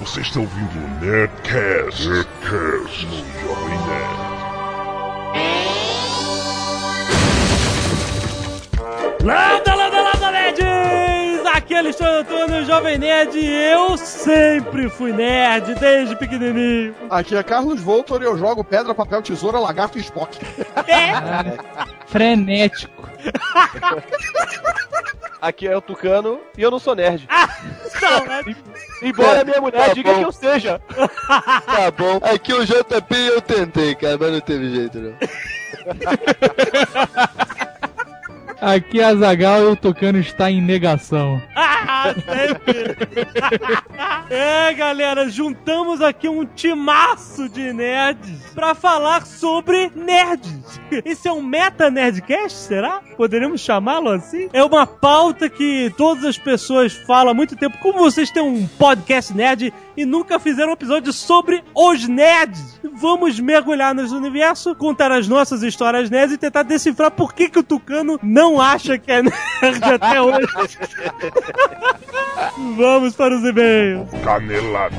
Você está ouvindo o Nerdcast, Nerdcast no Jovem Nerd. Landa, landa, landa, nerds! Aqui é Alexandre Antônio, Jovem Nerd, e eu sempre fui nerd, desde pequenininho. Aqui é Carlos Voltor e eu jogo pedra, papel, tesoura, lagarto e Spock. Frenético. Aqui é o Tucano e eu não sou nerd. Não, né? Embora minha mulher Tá diga bom. que eu seja. Tá bom. Aqui o JP eu tentei, cara, mas não teve jeito, não. Aqui a Zagal e o Tocano está em negação. Ah, sempre! é, galera, juntamos aqui um timaço de nerds pra falar sobre nerds. Esse é um meta nerdcast, será? Poderíamos chamá-lo assim? É uma pauta que todas as pessoas falam há muito tempo. Como vocês têm um podcast nerd e nunca fizeram um episódio sobre os nerds? Vamos mergulhar nesse universo, contar as nossas histórias nerds e tentar decifrar por que, que o Tucano não acha que é nerd até hoje. Vamos para os e-mails. Canelada.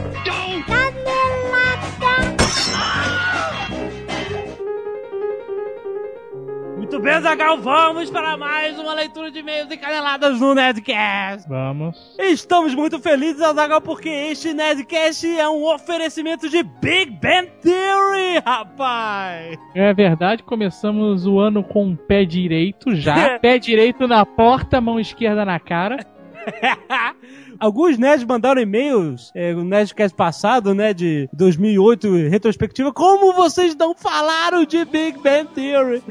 Muito bem, Zagal, vamos para mais uma leitura de e-mails e caneladas no Nerdcast. Vamos. Estamos muito felizes, Zagal, porque este Nerdcast é um oferecimento de Big Bang Theory, rapaz. É verdade, começamos o ano com o pé direito já. pé direito na porta, mão esquerda na cara. Alguns nerds mandaram e-mails, é, o Nerdcast passado, né, de 2008, retrospectiva, como vocês não falaram de Big Bang Theory?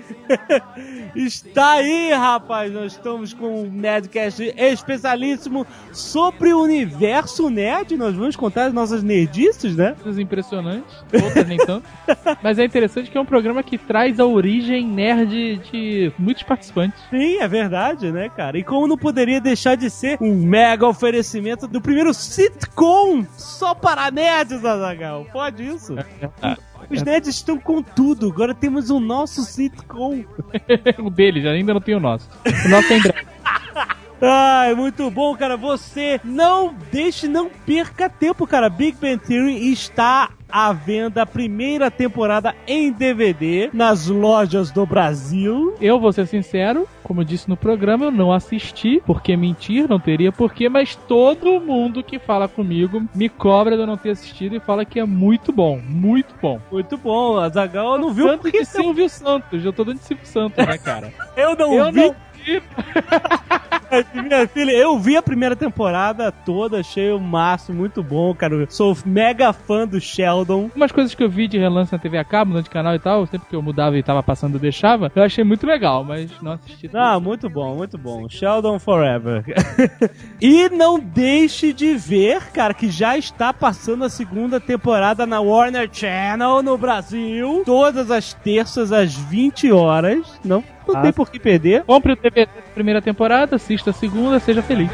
Está aí, rapaz, nós estamos com um Nerdcast especialíssimo sobre o universo nerd, nós vamos contar as nossas nerdices, né? Coisas impressionantes, outras nem tanto. Mas é interessante que é um programa que traz a origem nerd de muitos participantes. Sim, é verdade, né, cara? E como não poderia deixar de ser um mega oferecimento do primeiro sitcom só para nerds, Azagal? Pode isso? Os nerds estão com tudo. Agora temos o nosso sitcom. o deles, ainda não tem o nosso. O nosso é em breve. Ai, muito bom, cara. Você não deixe, não perca tempo, cara. Big Bang Theory está à venda a primeira temporada em DVD nas lojas do Brasil. Eu vou ser sincero, como eu disse no programa, eu não assisti, porque mentir, não teria porquê, mas todo mundo que fala comigo me cobra de eu não ter assistido e fala que é muito bom, muito bom. Muito bom. A Zagal não viu Tanto porque Silvio Santos, eu tô dando de Silvio Santos, né, cara? eu não eu vi. não vi. Minha filha, eu vi a primeira temporada toda, achei o máximo, muito bom, cara. Eu sou mega fã do Sheldon. Umas coisas que eu vi de relance na TV a cabo, mudando de canal e tal, sempre que eu mudava e tava passando eu deixava, eu achei muito legal, mas não assisti. tudo. Ah, muito bom, muito bom. Sheldon Forever. e não deixe de ver, cara, que já está passando a segunda temporada na Warner Channel no Brasil. Todas as terças às 20 horas. Não, não Ah. tem por que perder. Compre o DVD da primeira temporada, assista a segunda, seja feliz.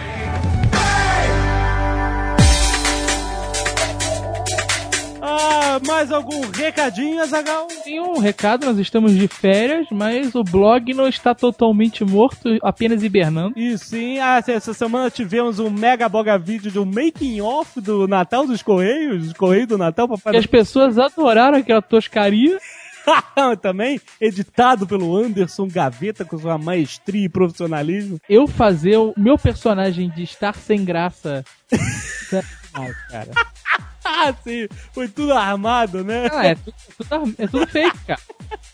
Ah, mais algum recadinho, Azagal? Tem um recado, nós estamos de férias, mas o blog não está totalmente morto, apenas hibernando. E sim, ah, essa- semana tivemos um mega boga vídeo do making off do Natal dos Correios, dos Correios do Natal, papai E as pessoas adoraram aquela toscaria. também, editado pelo Anderson Gaveta com sua maestria e profissionalismo. Eu fazer o meu personagem de estar sem graça. Ah, cara. Ah, sim, foi tudo armado, né? Ah, é, tudo, é tudo- é tudo fake, cara.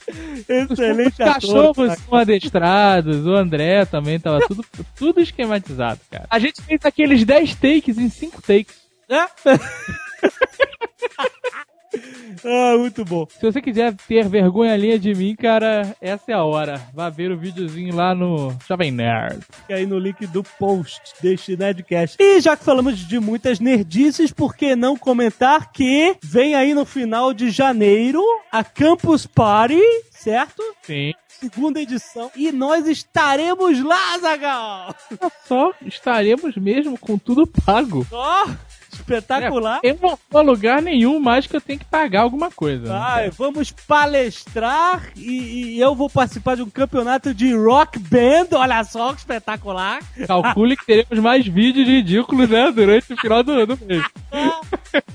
Os, Excelente os cachorros ator, são adestrados, o André também tava tudo, tudo esquematizado, cara. A gente fez aqueles 10 takes em 5 takes. cara. Ah, muito bom. Se você quiser ter vergonha alheia de mim, cara, essa é a hora. Vá ver o videozinho lá no Jovem Nerd. Fica aí no link do post deste Nerdcast. E já que falamos de muitas nerdices, por que não comentar que vem aí no final de janeiro a Campus Party, certo? Sim. Segunda edição. E nós estaremos lá, Zagal! Só estaremos mesmo com tudo pago. Ó, espetacular. Eu não vou a lugar nenhum mais que eu tenho que pagar alguma coisa. né, Ah, cara? vamos palestrar e, e eu vou participar de um campeonato de rock band. Olha só que espetacular. Calcule que teremos mais vídeos ridículos, né? Durante o final do, do mês.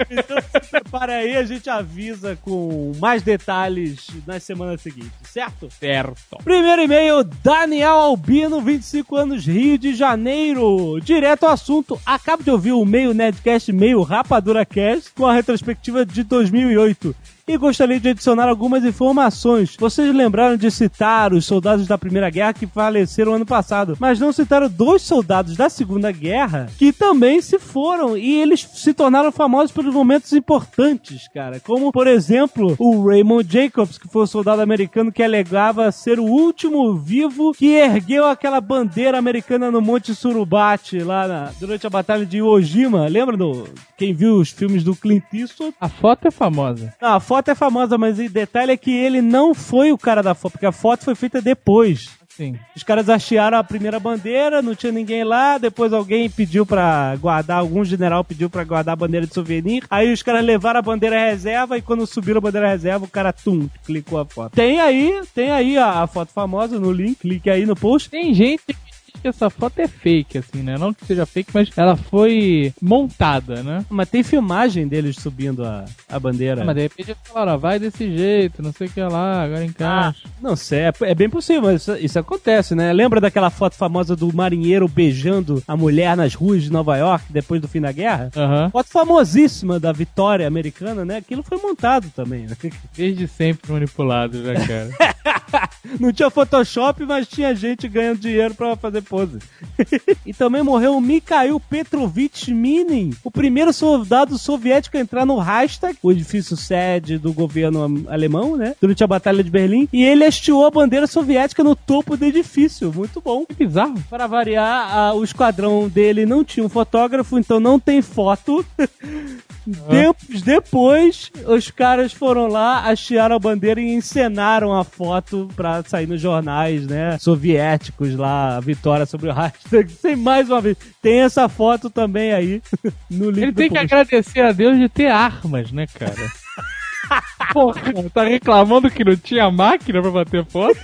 Então se prepara aí, a gente avisa com mais detalhes nas semanas seguintes, certo? Certo. Primeiro e-mail, Daniel Albino, 25 anos, Rio de Janeiro. Direto ao assunto, acabo de ouvir o meio Nerdcast, meio Rapadura Cast, com a retrospectiva de 2008. E gostaria de adicionar algumas informações. Vocês lembraram de citar os soldados da Primeira Guerra que faleceram ano passado, mas não citaram dois soldados da Segunda Guerra que também se foram e eles se tornaram famosos pelos momentos importantes, cara. Como, por exemplo, o Raymond Jacobs, que foi um soldado americano que alegava ser o último vivo que ergueu aquela bandeira americana no Monte Surubate, lá na- durante a Batalha de Iwo Jima. Lembra do quem viu os filmes do Clint Eastwood? A foto é famosa. Não, a foto é famosa, mas o detalhe é que ele não foi o cara da foto, porque a foto foi feita depois. Sim. Os caras hastearam a primeira bandeira, não tinha ninguém lá, depois alguém pediu pra guardar, algum general pediu pra guardar a bandeira de souvenir, aí os caras levaram a bandeira reserva e quando subiram a bandeira reserva, o cara, tum, clicou a foto. Tem aí, tem aí a, a foto famosa no link, clique aí no post. Tem gente que essa foto é fake, assim, né? Não que seja fake, mas ela foi montada, né? Mas tem filmagem deles subindo a, a bandeira. Mas de repente eles falaram, ó, vai desse jeito, não sei o que lá, agora Ah, encaixa. não sei, é, é bem possível, isso, isso acontece, né? Lembra daquela foto famosa do marinheiro beijando a mulher nas ruas de Nova York depois do fim da guerra? Aham. Foto famosíssima da vitória americana, né? Aquilo foi montado também, né? Desde sempre manipulado, né, cara? Não tinha Photoshop, mas tinha gente ganhando dinheiro pra fazer pose. e também morreu o Mikhail Petrovich Minin, o primeiro soldado soviético a entrar no Reichstag, o edifício sede do governo alemão, né? Durante a Batalha de Berlim. E ele hasteou a bandeira soviética no topo do edifício. Muito bom. Que bizarro. Para variar, a- o esquadrão dele não tinha um fotógrafo, então não tem foto. Tempos depois, os caras foram lá, hastearam a bandeira e encenaram a foto pra sair nos jornais, né? Soviéticos lá, a vitória sobre o Reichstag. Sem mais uma vez. Tem essa foto também aí no link Ele tem que agradecer a Deus de ter armas, né, cara? Porra, tá reclamando que não tinha máquina pra bater foto?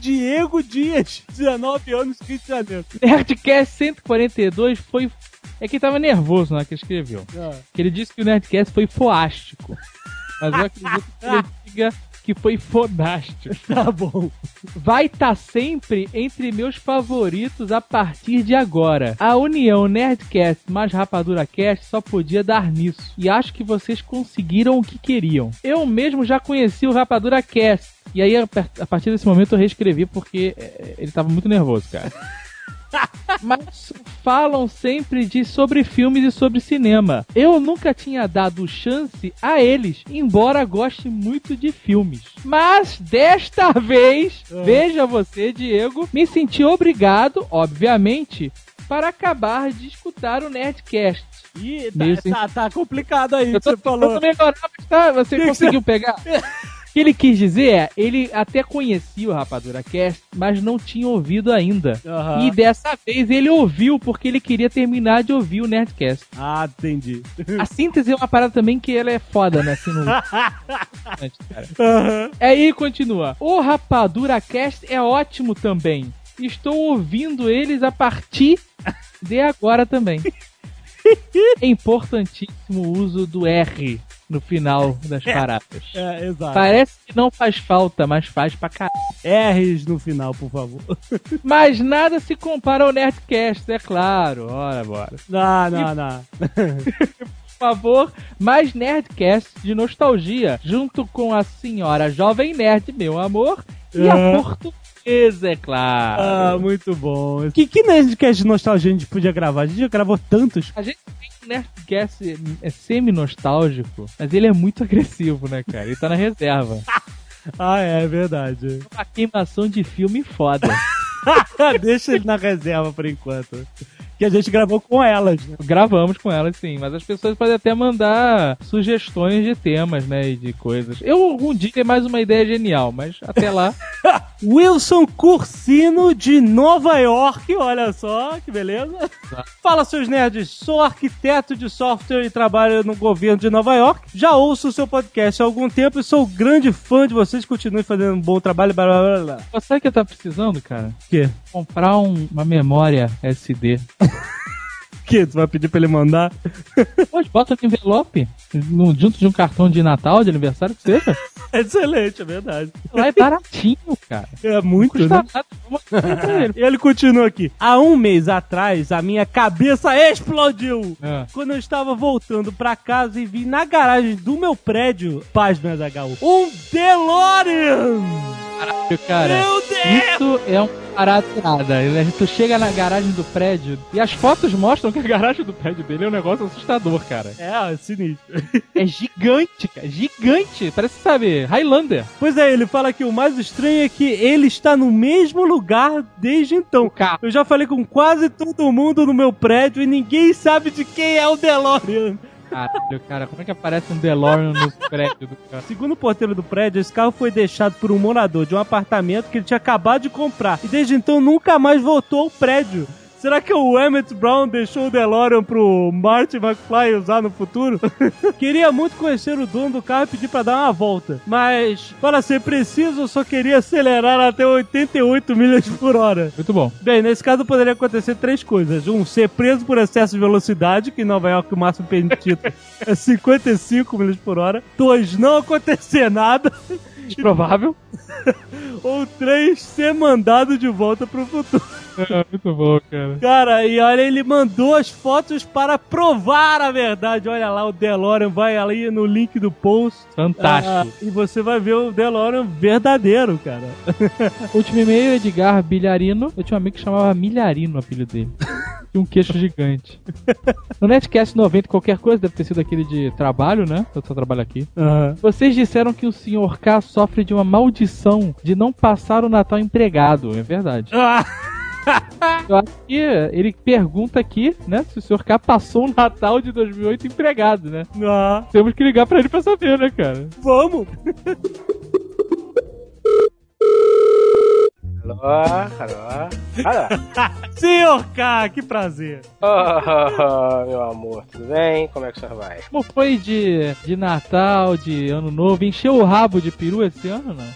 Diego Dias, 19 anos, Rio de Janeiro. Nerdcast 142 foi. É que tava nervoso na hora que escreveu. Que ele disse que o Nerdcast foi foástico. Mas eu acredito que ele diga que foi fodástico. Tá bom. Vai estar sempre entre meus favoritos a partir de agora. A união Nerdcast mais Rapadura Cast só podia dar nisso. E acho que vocês conseguiram o que queriam. Eu mesmo já conheci o Rapadura Cast. E aí, a par- a partir desse momento, eu reescrevi porque é, ele tava muito nervoso, cara. Mas falam sempre de sobre filmes e sobre cinema. Eu nunca tinha dado chance a eles, embora goste muito de filmes. Mas desta vez, veja você, Diego, me senti obrigado, obviamente, para acabar de escutar o Nerdcast. Ih, tá, tá, tá complicado aí, Eu que tô você falou. tá, você Que que conseguiu pegar? O que ele quis dizer é, ele até conhecia o Rapadura Cast, mas não tinha ouvido ainda. Aham. E dessa vez ele ouviu, porque ele queria terminar de ouvir o Nerdcast. Ah, entendi. A síntese é uma parada também que ela é foda, né? Assim, no... Aham. Aí continua. O Rapadura Cast é ótimo também. Estou ouvindo eles a partir de agora também. É importantíssimo o uso do R no final das paradas. É, exato. Parece que não faz falta, mas faz pra caralho. R's no final, por favor. Mas nada se compara ao Nerdcast, é claro. Ora, bora. Não, não, não. Por favor, mais Nerdcast de nostalgia, junto com a senhora Jovem Nerd, meu amor, e a Ah. Portuguesa, é claro. Ah, muito bom. Que, que Nerdcast de nostalgia a gente podia gravar? A gente já gravou tantos. A gente tem um Nerdcast é semi-nostálgico, mas ele é muito agressivo, né, cara? Ele tá na reserva. Ah, é, verdade. Uma queimação de filme foda. Deixa ele na reserva por enquanto. Que a gente gravou com elas, né? Gravamos com elas, sim, mas as pessoas podem até mandar sugestões de temas, né, e de coisas. Eu algum dia tenho mais uma ideia genial, mas até lá... Wilson Cursino de Nova York, olha só que beleza. Fala, seus nerds, sou arquiteto de software e trabalho no governo de Nova York. Já ouço o seu podcast há algum tempo e sou grande fã de vocês. Continuem fazendo um bom trabalho. Blá, blá, blá, Sabe o que eu tava precisando, cara? O quê? Comprar um- uma memória SD. que? Tu vai pedir pra ele mandar? Pode, bota no envelope, no- junto de um cartão de Natal, de aniversário, que seja. Excelente, é verdade. Lá é baratinho, cara. É muito, Custa né? nada. Ele. E ele continua aqui. Há um mês atrás, a minha cabeça explodiu. É. Quando eu estava voltando pra casa e vi na garagem do meu prédio, paz no HU, um DeLorean! Caralho, cara. Meu Deus! Isso é um parado nada. Tu chega na garagem do prédio e as fotos mostram que a garagem do prédio dele é um negócio assustador, cara. É, é sinistro. É gigante, cara. Gigante. Parece, sabe, Highlander. Pois é, ele fala que o mais estranho é que ele está no mesmo lugar desde então. O carro. Eu já falei com quase todo mundo no meu prédio e ninguém sabe de quem é o DeLorean. Caralho, cara. Como é que aparece um DeLorean no prédio do cara? Segundo o porteiro do prédio, esse carro foi deixado por um morador de um apartamento que ele tinha acabado de comprar. E desde então nunca mais voltou ao prédio. Será que o Emmett Brown deixou o DeLorean pro Marty McFly usar no futuro? queria muito conhecer o dono do carro e pedir pra dar uma volta. Mas, para ser preciso, eu só queria acelerar até 88 milhas por hora. Muito bom. Bem, nesse caso poderia acontecer três coisas. Um, ser preso por excesso de velocidade, que em Nova York o máximo permitido é 55 milhas por hora. Dois, não acontecer nada. Provável. Ou três, ser mandado de volta pro futuro. É, muito bom, cara. Cara, e olha, ele mandou as fotos para provar a verdade. Olha lá, o DeLorean vai ali no link do post. Fantástico. Ah, e você vai ver o DeLorean verdadeiro, cara. Último e-mail, Edgar Bilharino. Eu tinha um amigo que chamava Milharino, o apelido dele. Tinha um queixo gigante. No Netcast 90, qualquer coisa, deve ter sido aquele de trabalho, né? Eu só trabalho aqui. Aham. Vocês disseram que o Sr. K sofre de uma maldição de não passar o Natal empregado. É verdade. Ah, Eu acho que ele pergunta aqui, né, se o Sr. K passou o Natal de 2008 empregado, né? ah, Temos que ligar pra ele pra saber, né, cara? vamos. Alô, alô, alô. Senhor K, que prazer. Oh, meu amor, tudo bem? Como é que o senhor vai? Como foi de, de Natal, de Ano Novo? Encheu o rabo de peru esse ano, não?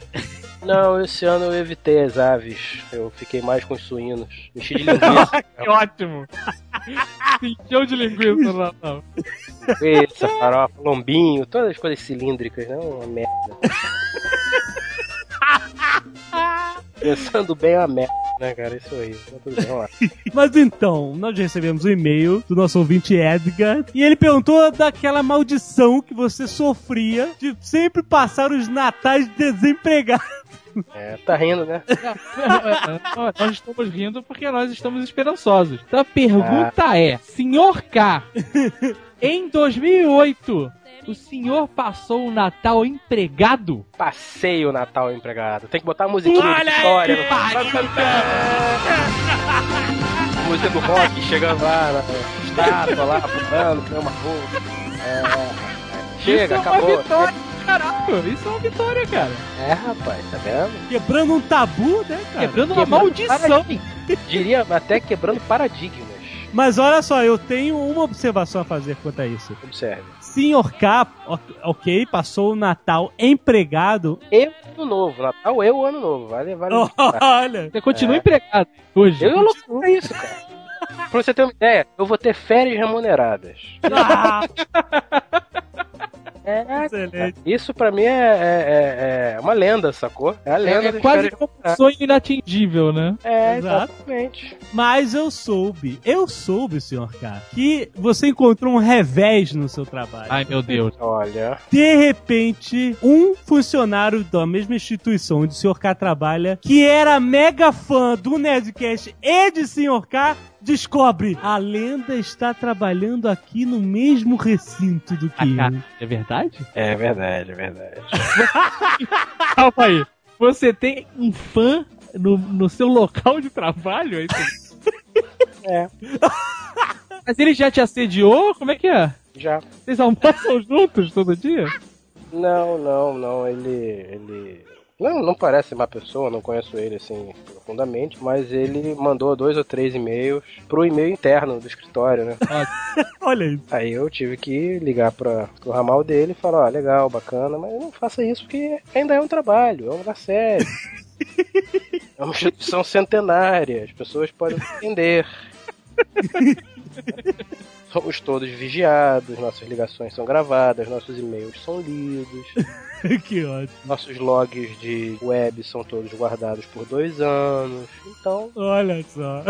Não, esse ano eu evitei as aves. Eu fiquei mais com os suínos. Enchi de linguiça. Que ótimo! Encheu de linguiça no Natal. Pizza, farofa, lombinho, todas as coisas cilíndricas, né? Uma merda. Pensando bem é uma merda, né, cara? Isso aí. Mas lá. Mas então, nós recebemos um e-mail do nosso ouvinte Edgar e ele perguntou daquela maldição que você sofria de sempre passar os natais desempregado. É, tá rindo, né? nós estamos rindo porque nós estamos esperançosos. Então a pergunta é: Senhor K, em 2008, o senhor passou o Natal empregado? Passei o Natal empregado. Tem que botar a musiquinha Olha de história. aí, no- Música do rock chegando lá na estátua lá, pulando, que nem uma roupa. É, chega, isso é acabou. uma vitória, caralho. Isso é uma vitória, cara. É, rapaz, tá vendo? Quebrando um tabu, né, cara? Quebrando uma Quebrando maldição. paradigmas. Diria até quebrando paradigmas. Mas olha só, eu tenho uma observação a fazer quanto a isso. Observe. Senhor K, ok, passou o Natal empregado. Eu ano novo, Natal eu ano novo. Vale, vale. Olha, Você continua É. empregado hoje. Eu loucura isso, cara. Pra você ter uma ideia, eu vou ter férias remuneradas. ah, É, excelente. isso pra mim é, é- é- é uma lenda, sacou? É a lenda É, é das quase como um sonho inatingível, né? É, Exato. exatamente. Mas eu soube, eu soube, senhor K, que você encontrou um revés no seu trabalho. Ai, meu Deus. Olha, De repente, um funcionário da mesma instituição onde o Sr. K trabalha, que era mega fã do Nerdcast e de Sr. K, descobre a lenda está trabalhando aqui no mesmo recinto do que eu. É verdade? é verdade, é verdade. Calma aí. Você tem um fã no, no seu local de trabalho? É isso? É. Mas ele já te assediou? Como é que é? Já. Vocês almoçam juntos todo dia? Não, não, não, ele. ele. Não, não parece má pessoa, não conheço ele assim profundamente, mas ele mandou dois ou três e-mails pro e-mail interno do escritório, né? Olha isso. Aí eu tive que ligar para o ramal dele e falar, ó, legal, bacana, mas não faça isso porque ainda é um trabalho, é um lugar sério. é uma instituição centenária, as pessoas podem entender. Somos todos vigiados, nossas ligações são gravadas, nossos e-mails são lidos, que ótimo. nossos logs de web são todos guardados por dois anos. Então, Olha só.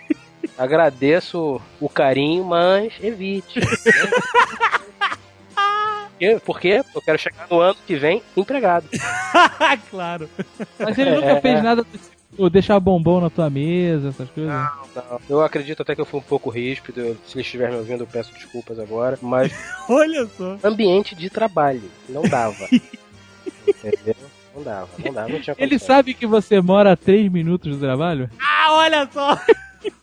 agradeço o carinho, mas evite. né? Por quê? Eu quero chegar no ano que vem empregado. claro. Mas ele nunca fez nada do tipo deixar bombom na tua mesa, essas coisas. Não, eu acredito até que eu fui um pouco ríspido. Se ele estiver me ouvindo, eu peço desculpas agora. Mas Olha só. ambiente de trabalho. Não dava. Entendeu? Não dava, não dava, não tinha Ele sabe que você mora a 3 minutos do trabalho? Ah, olha só.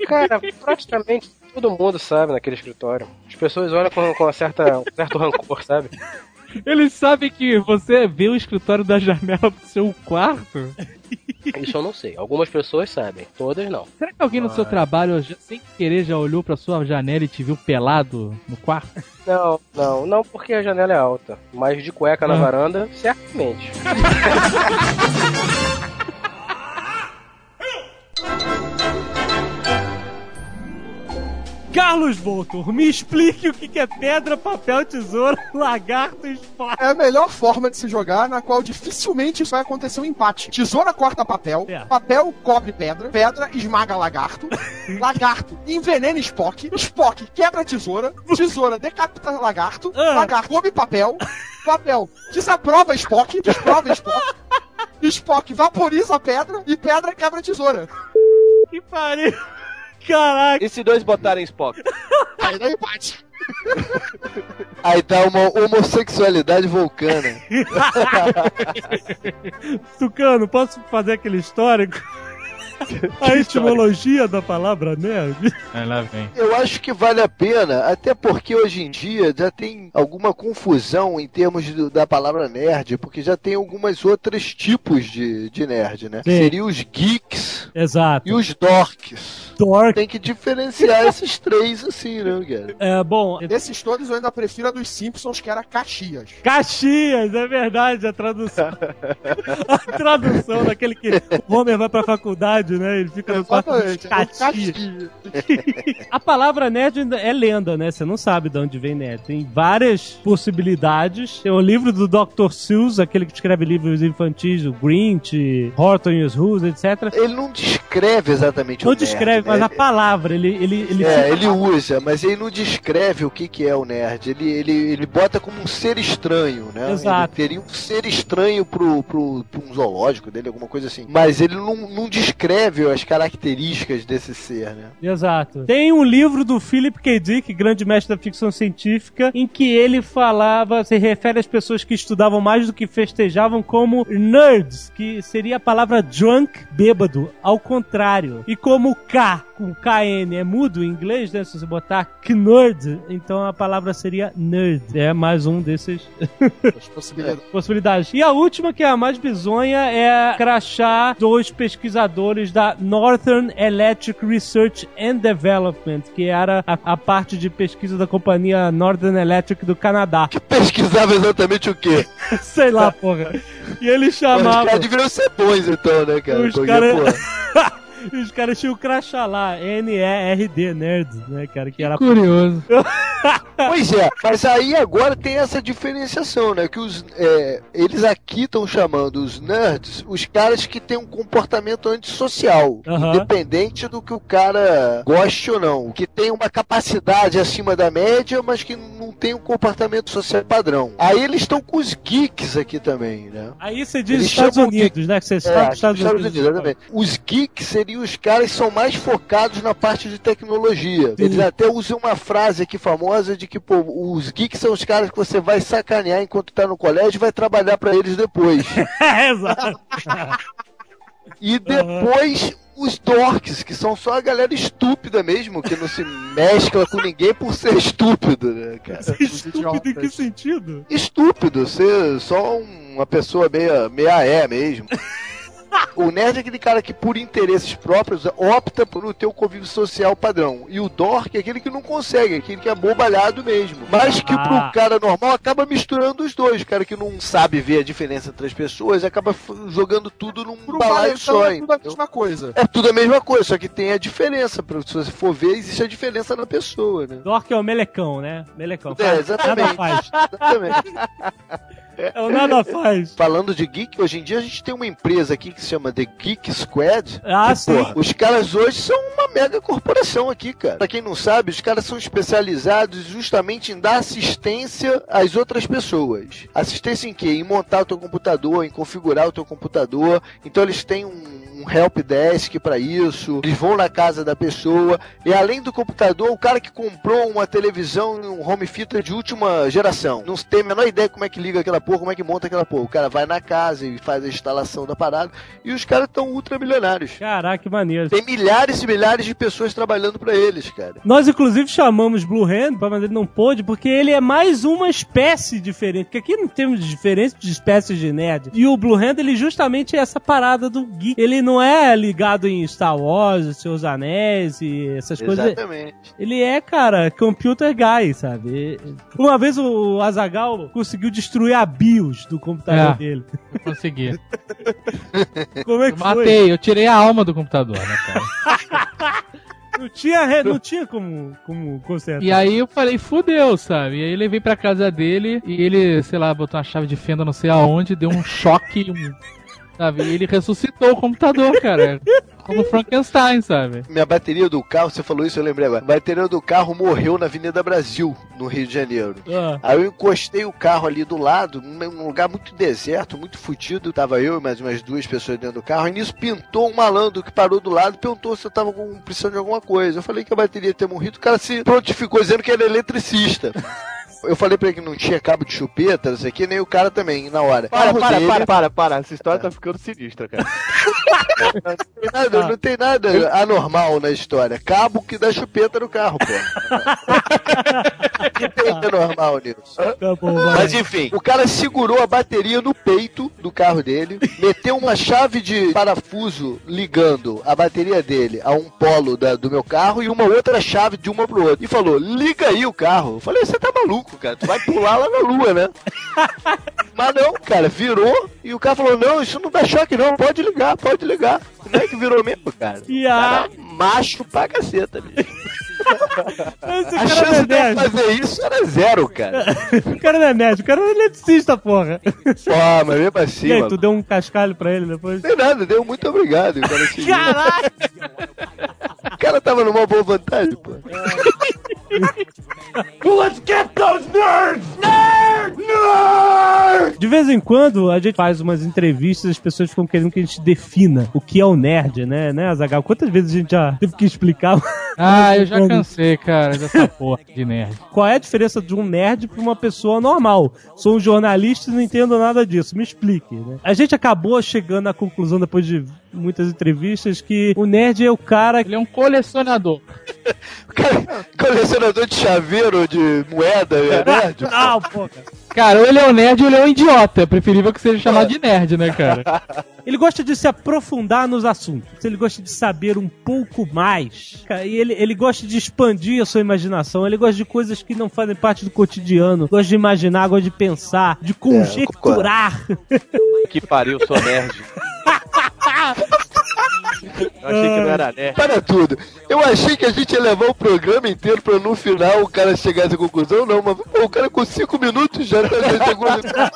Cara, praticamente todo mundo sabe naquele escritório. As pessoas olham com, com uma certa, um certo rancor, sabe? Ele sabe que você vê o escritório da janela do seu quarto? Isso eu não sei. Algumas pessoas sabem, todas não. Será que alguém no seu trabalho, já- sem querer, já olhou pra sua janela e te viu pelado no quarto? Não, não, não porque a janela é alta. Mas de cueca na Ah. varanda, certamente. Carlos Voltor, me explique o que é pedra, papel, tesoura, lagarto e espada. É a melhor forma de se jogar, na qual dificilmente vai acontecer um empate. Tesoura corta papel, É. papel cobre pedra, pedra esmaga lagarto, lagarto envenena Spock, Spock quebra tesoura, tesoura decapita lagarto, Ah. lagarto come papel, papel desaprova Spock, desprova Spock, Spock vaporiza a pedra e pedra quebra tesoura. Que pariu. Caraca. E se dois botarem Spock? Aí dá empate. Aí dá uma homossexualidade vulcana. Tucano, posso fazer aquele histórico? A etimologia da palavra nerd? Aí lá vem. Eu acho que vale a pena, até porque hoje em dia já tem alguma confusão em termos de- da palavra nerd, porque já tem algumas outros tipos de, de nerd, né? Sim. Seriam os geeks Exato. e os dorks. Dork. Tem que diferenciar esses três assim, né, cara? É, bom, Desses todos eu ainda prefiro a dos Simpsons, que era Caxias. Caxias, é verdade, a tradução. a tradução daquele que o Homer vai pra faculdade, né? Ele fica no quarto Exatamente. é Caxias. A palavra nerd é lenda, né? Você não sabe de onde vem nerd. Tem várias possibilidades. Tem o livro do Dr. Seuss, aquele que escreve livros infantis, o Grinch, Horton e os Who's, etc. Ele não descreve exatamente o Não nerd, descreve? Mas a palavra, ele, ele, ele É, ele usa, mas ele não descreve o que, que é o nerd. Ele, ele, ele bota como um ser estranho, né? Exato. Ele teria um ser estranho pro, pro, pro um zoológico dele, alguma coisa assim. Mas ele não, não descreve as características desse ser, né? Exato. Tem um livro do Philip K. Dick, grande mestre da ficção científica, em que ele falava, se refere às pessoas que estudavam mais do que festejavam como nerds, que seria a palavra drunk, bêbado, ao contrário. E como K, com KN, é mudo em inglês, né? Se você botar knerd, então a palavra seria nerd. É mais um desses possibilidades. possibilidades. E a última, que é a mais bizonha, é crachá dos pesquisadores da Northern Electric Research and Development, que era a, a parte de pesquisa da companhia Northern Electric do Canadá. Que pesquisava exatamente o quê? Sei lá, porra. E ele Os chamava. caras deveriam ser bons, então, né, cara? Os Porque, pô, Os caras tinham o crachá lá, N-E-R-D, Nerd, né, cara? Que era. Curioso. Pois é, mas aí agora tem essa diferenciação, né? Que os, é, eles aqui estão chamando os nerds os caras que têm um comportamento antissocial, Aham. independente do que o cara goste ou não, que tem uma capacidade acima da média, mas que não tem um comportamento social padrão. Aí eles estão com os geeks aqui também, né? Aí você diz Eles Estados chamam de- Unidos, né? Que você É, sabe Estados, Estados Unidos. Unidos, exatamente. Os geeks seriam os caras são mais focados na parte de tecnologia. Eles até usam uma frase aqui famosa de que, pô, os geeks são os caras que você vai sacanear enquanto tá no colégio e vai trabalhar pra eles depois. Exato. E depois os dorks, que são só a galera estúpida mesmo, que não se mescla com ninguém por ser estúpido, né, cara? Estúpido em que sentido? Estúpido, ser só uma pessoa meia, meia é mesmo. O nerd é aquele cara que, por interesses próprios, opta por ter o convívio social padrão. E o dork é aquele que não consegue, é aquele que é bobalhado mesmo. Mas que Ah. pro cara normal acaba misturando os dois. O cara que não sabe ver a diferença entre as pessoas acaba jogando tudo num Pro balaio valentão só. é tudo a mesma coisa. É tudo a mesma coisa, só que tem a diferença. Se você for ver, existe a diferença na pessoa, né? Dork é o melecão, né? Melecão. É, Faz- exatamente. Nada faz. Exatamente. É o nada faz. Falando de geek, hoje em dia a gente tem uma empresa aqui que se chama The Geek Squad. Ah, sim. porra, os caras hoje são uma mega corporação aqui, cara. Pra quem não sabe, os caras são especializados justamente em dar assistência às outras pessoas. Assistência em quê? Em montar o teu computador, em configurar o teu computador. Então eles têm um help desk pra isso. Eles vão na casa da pessoa. E além do computador, o cara que comprou uma televisão e um home theater de última geração. Não tem a menor ideia como é que liga aquela porra, como é que monta aquela porra. O cara vai na casa e faz a instalação da parada. E os caras estão ultra milionários. Caraca, que maneiro. Tem milhares e milhares de pessoas trabalhando pra eles, cara. Nós, inclusive, chamamos Blue Hand, mas ele não pôde, porque ele é mais uma espécie diferente. Porque aqui não temos diferença de espécies de nerd. E o Blue Hand, ele justamente é essa parada do geek. Ele não é ligado em Star Wars, Seus Anéis e essas coisas. Exatamente. Ele é, cara, computer guy, sabe? Uma vez o Azagal conseguiu destruir a BIOS do computador É. dele. Não consegui. Como é Eu que foi? matei, eu tirei a alma do computador, né, cara? Não tinha, não tinha como, como consertar. E aí eu falei, fudeu, sabe? E aí levei pra casa dele e ele, sei lá, botou uma chave de fenda não sei aonde, deu um choque, um, sabe? E ele ressuscitou o computador, cara. Como Frankenstein, sabe? Minha bateria do carro, você falou isso, eu lembrei agora. A bateria do carro morreu na Avenida Brasil, no Rio de Janeiro. Ah, Aí eu encostei o carro ali do lado, num lugar muito deserto, muito fudido. Tava eu e mais umas duas pessoas dentro do carro. E nisso pintou um malandro que parou do lado e perguntou se eu tava com precisando de alguma coisa. Eu falei que a bateria tinha morrido. O cara se prontificou dizendo que era eletricista. Eu falei pra ele que não tinha cabo de chupeta, não sei o que, nem o cara também, na hora. Para, para, dele- para, para, para. Essa história tá ficando sinistra, cara. Não tem nada, não tem nada anormal na história. Cabo que dá chupeta no carro, pô. que tem de anormal nisso? tá bom, vai. Mas enfim, o cara segurou a bateria no peito do carro dele, meteu uma chave de parafuso ligando a bateria dele a um polo da- do meu carro e uma outra chave de uma pro outro. E falou: liga aí o carro. Eu falei: você tá maluco, cara? Tu vai pular lá na lua, né? Mas não, cara, virou e o cara falou: não, isso não dá choque, não. Pode ligar, pode ligar. Como é que virou mesmo, cara? E a- Cara, macho pra caceta, bicho. A chance é de eu nerd. fazer isso era zero, cara. O cara não é nerd, o cara é eletricista, porra. Pô, mas mesmo assim, E aí, mano. tu deu um cascalho pra ele depois? Não nada, deu muito obrigado. Cara, seguiu. Caralho! o cara tava numa boa vontade, pô. De vez em quando a gente faz umas entrevistas e as pessoas ficam querendo que a gente defina o que é o nerd, né, né, Azagal? Quantas vezes a gente já teve que explicar Ah, eu já cansei, cara, dessa porra de nerd. qual é a diferença de um nerd pra uma pessoa normal? Sou um jornalista e não entendo nada disso, me explique, né? A gente acabou chegando à conclusão, depois de muitas entrevistas, que o nerd é o cara que Ele é um colecionador. O cara, colecionador de chaveiro, de moeda, é nerd? Não, porra. Cara, ou ele é um nerd ou ele é um idiota. É preferível que seja chamado de nerd, né, cara? Ele gosta de se aprofundar nos assuntos. Ele gosta de saber um pouco mais. E ele, ele gosta de expandir a sua imaginação. Ele gosta de coisas que não fazem parte do cotidiano. Gosta de imaginar, gosta de pensar, de conjecturar. Que pariu, sou nerd. Eu achei que não era nerd. Para tudo. Eu achei que a gente ia levar o programa inteiro pra no final o cara chegar a essa conclusão, não, mas pô, o cara com cinco minutos já chegou na conclusão.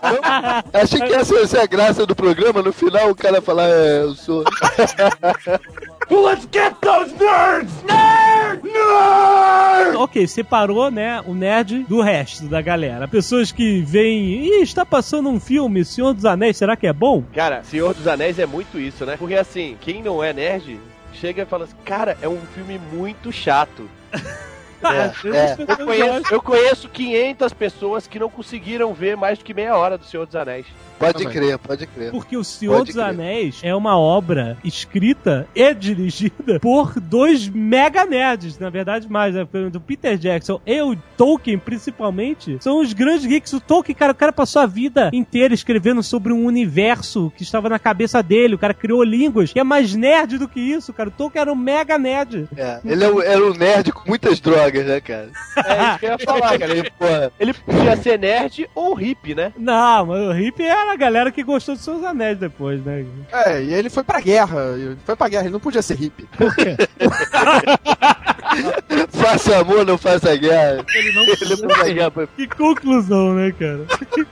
Achei que essa ia ser a graça do programa, no final o cara falar, é, eu sou. ok, separou, né, o nerd do resto da galera. Pessoas que veem, ih, está passando um filme, Senhor dos Anéis, será que é bom? Cara, Senhor dos Anéis é muito isso, né? Porque assim, quem não é nerd, chega e fala assim, cara, é um filme muito chato. É, é. Eu conheço, eu conheço 500 pessoas que não conseguiram ver mais do que meia hora do Senhor dos Anéis. Pode Também. crer, pode crer. Porque O Senhor Pode dos crer. Anéis é uma obra escrita e dirigida por dois mega nerds, na verdade mais, né? do Peter Jackson e o Tolkien, principalmente, são os grandes geeks. O Tolkien, cara, o cara passou a vida inteira escrevendo sobre um universo que estava na cabeça dele, o cara criou línguas, que é mais nerd do que isso, cara. O Tolkien era um mega nerd. É, ele é um- era um nerd com muitas drogas, né, cara? É isso que eu ia falar, cara. Ele, Porra, ele podia ser nerd ou hippie, né? Não, mas o hippie era a galera que gostou dos seus anéis depois, né? É, e ele foi pra guerra. Ele foi pra guerra, ele não podia ser hippie. faça amor, não faça guerra. Ele não Ele não vai- Que conclusão, né, cara?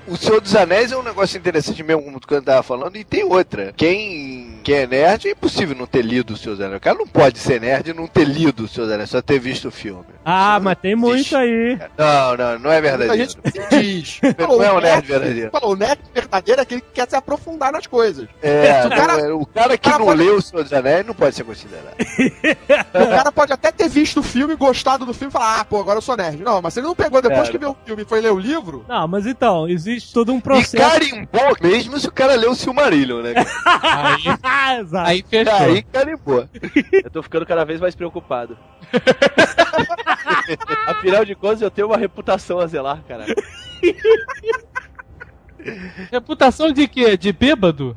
O Senhor dos Anéis é um negócio interessante mesmo, como o Tucano tava falando, e tem outra. Quem, quem é nerd é impossível não ter lido o Senhor dos Anéis. O cara não pode ser nerd e não ter lido o Senhor dos Anéis, só ter visto o filme. Ah, mas tem muito Existe. aí. Não, não, não é Muita verdadeiro. gente diz. Não é um o nerd verdadeiro. Falou, o nerd verdadeiro é aquele que quer se aprofundar nas coisas. É, O cara- não é- o cara que o cara não pode- leu o Senhor dos Anéis não pode ser considerado. O cara pode até ter visto o filme, gostado do filme e falar, ah, pô, agora eu sou nerd. Não, mas ele não pegou depois É, que viu o filme e foi ler o livro, Não, mas então, existe todo um E processo. carimbou mesmo se o cara leu o Silmarillion, né? Aí, Ah, exato. aí fechou. Aí carimbou. Eu tô ficando cada vez mais preocupado. Afinal de contas, eu tenho uma reputação a zelar, cara. Reputação de quê? De bêbado?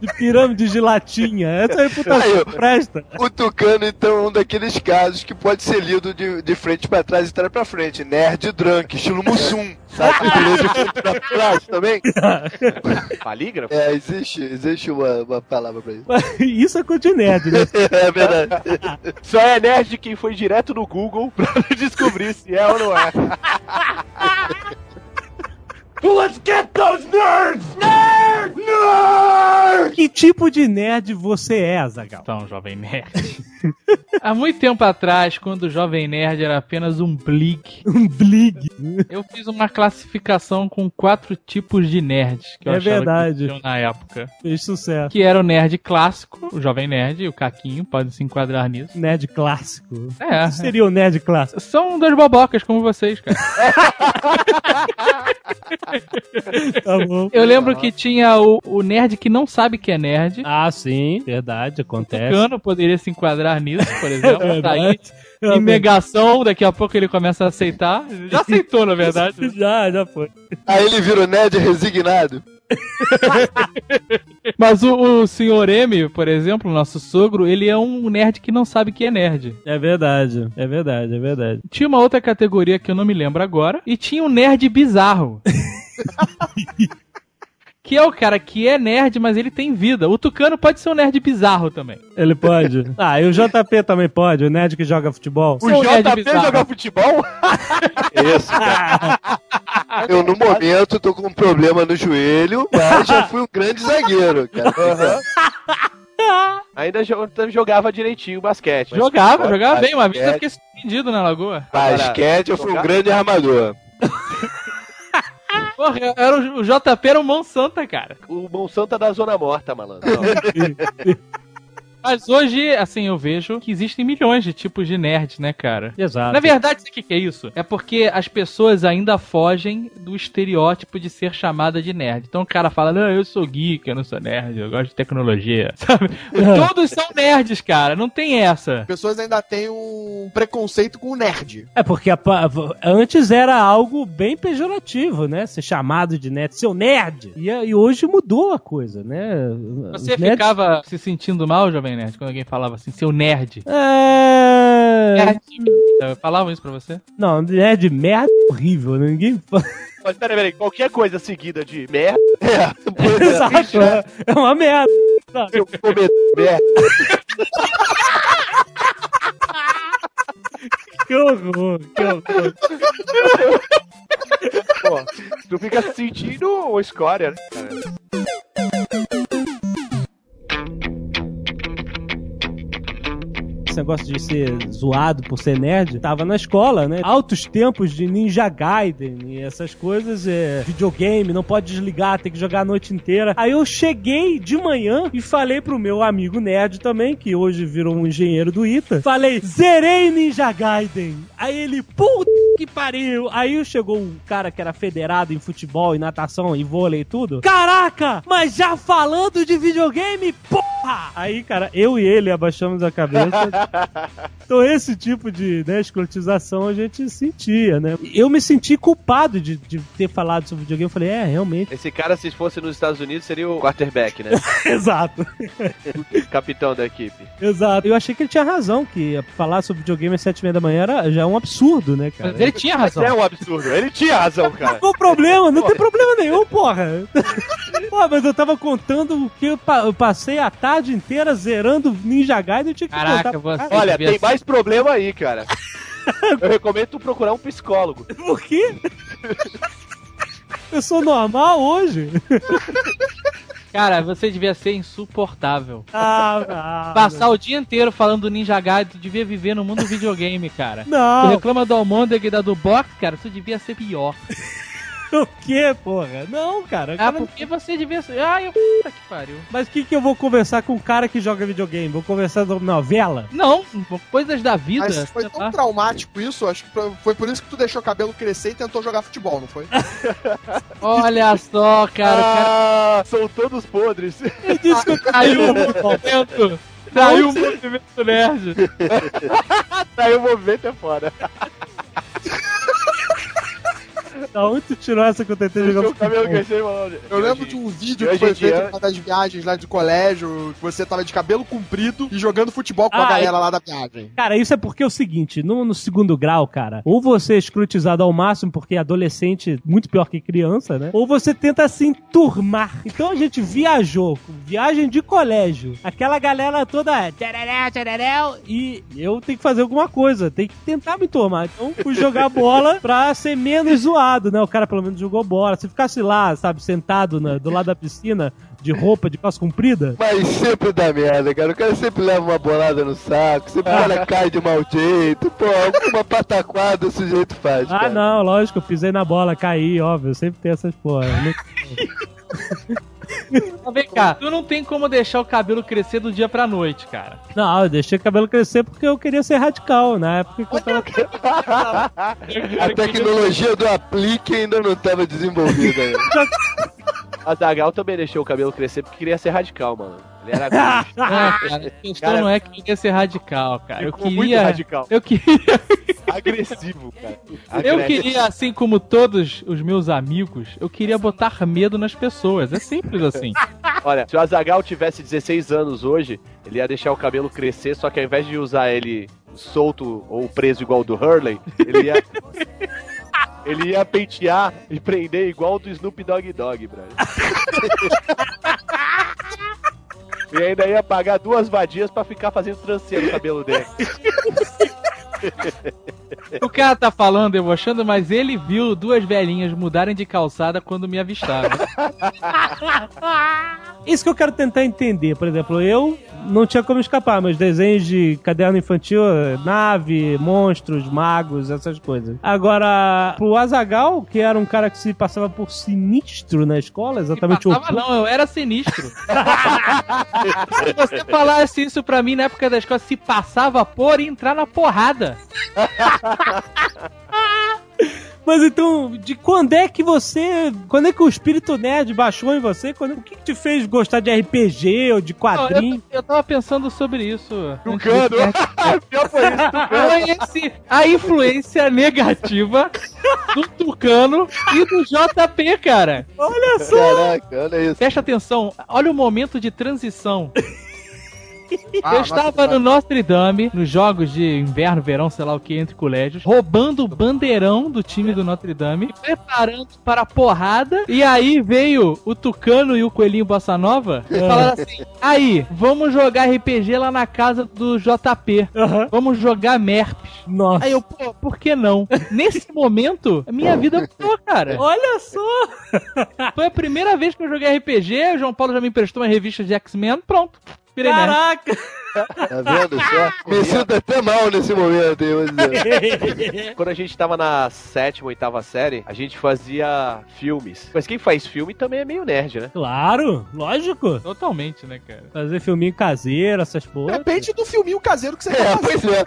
De pirâmide de latinha. Essa reputação Aí, presta. O Tucano, então, é um daqueles casos que pode ser lido de, de frente pra trás e trás pra frente. Nerd drunk, estilo Mussum. Sabe que lê de frente pra trás também? Palígrafo? É, existe, existe uma, uma palavra pra isso. Isso é coisa de nerd, né? É verdade. Só é nerd quem foi direto no Google pra descobrir se é ou não é. Let's get those nerds! Nerd! Nerd! Que tipo de nerd você é, Azagal? Então, jovem nerd. Há muito tempo atrás, quando o jovem nerd era apenas um blick, Um blig. eu fiz uma classificação com quatro tipos de nerds que eu É achava verdade. que na época. Fez sucesso. Que era o nerd clássico, o jovem nerd e o caquinho, podem se enquadrar nisso. Nerd clássico. É, O que seria o nerd clássico? são dois bobocas como vocês, cara. Tá bom. Eu lembro que tinha o, o nerd que não sabe que é nerd. Ah, sim, verdade, acontece. Cano poderia se enquadrar nisso, por exemplo. É tá aí. Em negação, daqui a pouco ele começa a aceitar. Já aceitou, na verdade. Já, já foi. Aí ele vira o nerd resignado. Mas o, o senhor M, por exemplo, o nosso sogro, ele é um nerd que não sabe que é nerd. É verdade, é verdade, é verdade. Tinha uma outra categoria que eu não me lembro agora. E tinha um nerd bizarro. que é o cara que é nerd, mas ele tem vida. O Tucano pode ser um nerd bizarro também. Ele pode. Ah, e o JP também pode, o nerd que joga futebol. O nerd JP joga futebol? Isso, cara. Eu, no momento, tô com um problema no joelho, mas já fui um grande zagueiro, cara. Ainda jo- jogava direitinho basquete. Jogava, jogava basquete. bem. Uma vez eu fiquei surpreendido na lagoa. Basquete, eu fui um grande armador. Porra, era o, o JP era o Monsanto, cara. O Monsanto é da Zona Morta, malandro. Mas hoje, assim, eu vejo que existem milhões de tipos de nerds, né, cara? Exato. Na verdade, sabe o que é isso? É porque as pessoas ainda fogem do estereótipo de ser chamada de nerd. Então o cara fala, não, eu sou geek, eu não sou nerd, eu gosto de tecnologia, sabe? Todos são nerds, cara, não tem essa. as pessoas ainda têm um preconceito com o nerd. É porque a antes era algo bem pejorativo, né? Ser chamado de nerd, seu nerd. E, e hoje mudou a coisa, né? Você Os nerds- ficava se sentindo mal, jovem nerd, quando alguém falava assim, seu nerd. É... Nerd. Falavam isso pra você? Não, nerd merda é horrível, né? Ninguém fala. Mas peraí, peraí, qualquer coisa seguida de merda, Exato, é- é uma merda. Eu comer merda. Que horror, que horror. pô, tu fica se sentindo uma escória, né? cara? Esse negócio de ser zoado por ser nerd, tava na escola, né? Altos tempos de Ninja Gaiden e essas coisas, é, videogame, não pode desligar, tem que jogar a noite inteira. Aí eu cheguei de manhã e falei pro meu amigo nerd também, que hoje virou um engenheiro do ITA, falei, zerei Ninja Gaiden. Aí ele, puta que pariu. Aí chegou um cara que era federado em futebol e natação e vôlei e tudo. Caraca, mas já falando de videogame, porra! Aí, cara, eu e ele abaixamos a cabeça. então esse tipo de né, escrotização a gente sentia, né? Eu me senti culpado de, de ter falado sobre videogame. Eu falei, é, realmente. Esse cara, se fosse nos Estados Unidos, seria o quarterback, né? Exato. Capitão da equipe. Exato. Eu achei que ele tinha razão, que falar sobre videogame às sete e meia da manhã era já um absurdo, né, cara? Mas ele tinha Mas razão. é um absurdo. Ele tinha razão, cara. Qual o problema? Não tem problema nenhum, porra. Pô, mas eu tava contando que eu, pa- eu passei a tarde inteira zerando Ninja Gaiden e tinha que Caraca, contar. Você- Olha, tem ser- mais problema aí, cara. Eu recomendo tu procurar um psicólogo. Por quê? Eu sou normal hoje? Cara, você devia ser insuportável. Ah, ah, Passar o dia inteiro falando do Ninja Gaiden, tu devia viver no mundo do videogame, cara. Tu Não, reclama do Almôndega e da do box, cara, tu devia ser pior. o quê, porra? Não, cara. Ah, cara- porque você devia ser. Ai, eu... puta que pariu. Mas o que, que eu vou conversar com um cara que joga videogame? Vou conversar sobre novela? Não, coisas da vida. Mas foi tão lá. traumático isso, acho que foi por isso que tu deixou o cabelo crescer e tentou jogar futebol, não foi? Olha só, cara, o cara Ah, são todos podres. Eu disse que eu caiu o movimento. Saiu o movimento nerd. Aí o movimento é foda. Da onde tu tirou essa que eu tentei jogar o cabelo futebol? crescer, mano. Eu lembro de um vídeo que foi em dia- feito numa das viagens lá de colégio, que você tava de cabelo comprido e jogando futebol com a Ah, galera lá da viagem. Cara, isso é porque é o seguinte, no, no segundo grau, cara, ou você é escrutizado ao máximo porque é adolescente muito pior que criança, né? Ou você tenta se enturmar. Então a gente viajou, viagem de colégio. Aquela galera toda tchareréu, tchareréu, e eu tenho que fazer alguma coisa, tenho que tentar me enturmar. Então fui jogar bola pra ser menos zoado, né? O cara pelo menos jogou bola. Se ficasse lá, sabe, sentado na- do lado da piscina, de roupa, de calça comprida, Mas sempre dá merda, cara. O cara sempre leva uma bolada no saco, sempre o cara cai de mau jeito. Pô, alguma pataquada o sujeito faz. Ah, cara. não, lógico, eu pisei na bola, caí, óbvio, sempre tem essas porra. Vem cá, tu não tem como deixar o cabelo crescer do dia pra noite, cara. Não, eu deixei o cabelo crescer porque eu queria ser radical, na época que eu tava... A tecnologia do aplique ainda não estava desenvolvida. A Zagal também deixou o cabelo crescer porque queria ser radical, mano. Ele era É, cara, a questão Cara, não é que eu queria ser radical, cara. Eu queria. radical. Eu queria, agressivo, cara. eu Agressivo. queria, assim como todos os meus amigos, eu queria botar medo nas pessoas. É simples assim. Olha, se o Azagal tivesse 16 anos hoje, ele ia deixar o cabelo crescer, só que ao invés de usar ele solto ou preso igual o do Hurley, ele ia. Ele ia pentear e prender igual do Snoop Dogg Dogg, brother. E ainda ia pagar duas vadias pra ficar fazendo tranceiro no cabelo dele. O cara tá falando, debochando, mas ele viu duas velhinhas mudarem de calçada quando me avistaram. Isso que eu quero tentar entender. Por exemplo, eu não tinha como escapar. Meus desenhos de caderno infantil, nave, monstros, magos, essas coisas. Agora, pro Azagal, que era um cara que se passava por sinistro na escola, exatamente o Passava, não, eu era sinistro. se você falasse isso pra mim na época da escola, se passava por entrar na porrada. Mas então, de quando é que você. Quando é que o espírito nerd baixou em você? Quando, o que, que te fez gostar de RPG ou de quadrinho? eu, eu tava pensando sobre isso. Tucano! Pior foi isso, Tucano. A influência negativa do Tucano e do JP, cara. Olha só! Caraca, olha isso. Presta atenção, olha o momento de transição. Ah, eu estava no Notre Dame, nos jogos de inverno, verão, sei lá o que, entre colégios, roubando o bandeirão do time do Notre Dame, preparando para a porrada, e aí veio o Tucano e o Coelhinho Bossa Nova e falaram assim: aí, vamos jogar RPG lá na casa do JP. Aham. Vamos jogar MERPs. Nossa. Aí eu, pô, por que não? Nesse momento, a minha vida mudou, cara. Olha só! Foi a primeira vez que eu joguei RPG, o João Paulo já me emprestou uma revista de X-Men, pronto. Nerd. Caraca! Tá vendo só? Me sinto até mal nesse momento, vou dizer. Quando a gente tava na sétima, oitava série, a gente fazia filmes. Mas quem faz filme também é meio nerd, né? Claro, lógico. Totalmente, né, cara? Fazer filminho caseiro, essas porra. Depende do filminho caseiro que você quer É, fazer. pois é.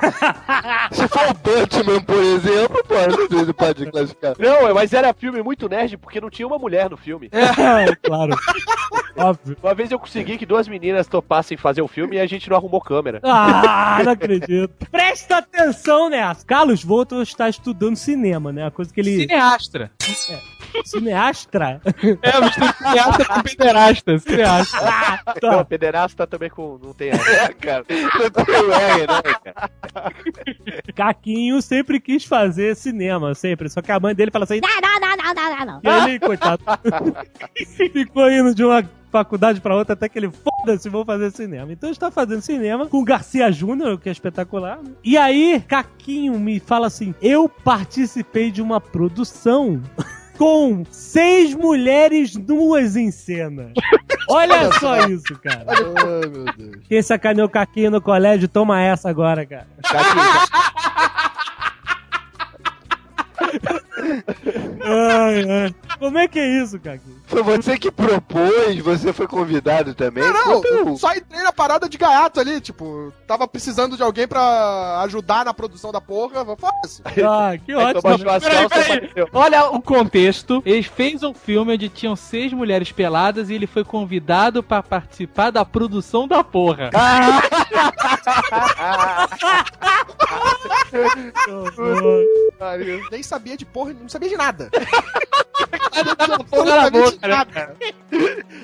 Se for o Batman, por exemplo, pô, não sei se pode classificar. Não, mas era filme muito nerd porque não tinha uma mulher no filme. É, claro. Óbvio. Uma vez eu consegui que duas meninas topassem fazer o filme e a gente não arrumou câmera. Ah, não acredito. Presta atenção nessa. Carlos Volto está estudando cinema, né? A coisa que ele. Cineastra. Cineastra? É, mistura cineastra com pederasta. Cineastra. Ah, Não, tá. pederasta também com. não tem essa. É, cara. Não tem o R, né, cara? Caquinho sempre quis fazer cinema, sempre. Só que a mãe dele fala assim: não, não, não, não, não, não. E ele, coitado, ficou indo de uma faculdade pra outra até que ele foda-se, vou fazer cinema. Então está fazendo cinema com o Garcia Júnior, que é espetacular. né? E aí, Caquinho me fala assim: eu participei de uma produção. Com seis mulheres nuas em cena. Olha só isso, cara. Ai, meu Deus. Quem sacaneou o Caquinho no colégio, toma essa agora, cara. Ai, ai. Como é que é isso, Caquinho? Foi você que propôs, você foi convidado também? Não, Conta eu só entrei na parada de gaiato ali, tipo, tava precisando de alguém pra ajudar na produção da porra, foda-se. Ah, que ótimo. as Peraí, peraí. Olha o contexto. Ele fez um filme onde tinham seis mulheres peladas e ele foi convidado pra participar da produção da porra. Nem sabia de porra, não sabia de nada. Porra boca, né? nada.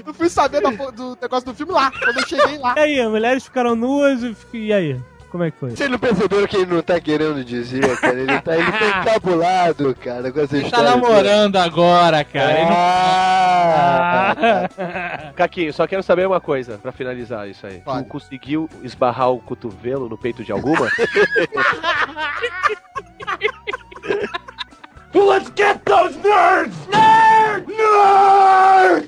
Eu fui saber porra- do negócio do filme lá, quando eu cheguei lá. E aí, as mulheres ficaram nuas e, e aí? Como é que foi? Vocês não perceberam o que ele não tá querendo dizer, cara? Ele tá, ele tá encabulado, cara, com essa Ele tá história. namorando agora, cara. Ele não- Ah, Caquinho, só quero saber uma coisa pra finalizar isso aí. Fale. Tu conseguiu esbarrar o cotovelo no peito de alguma?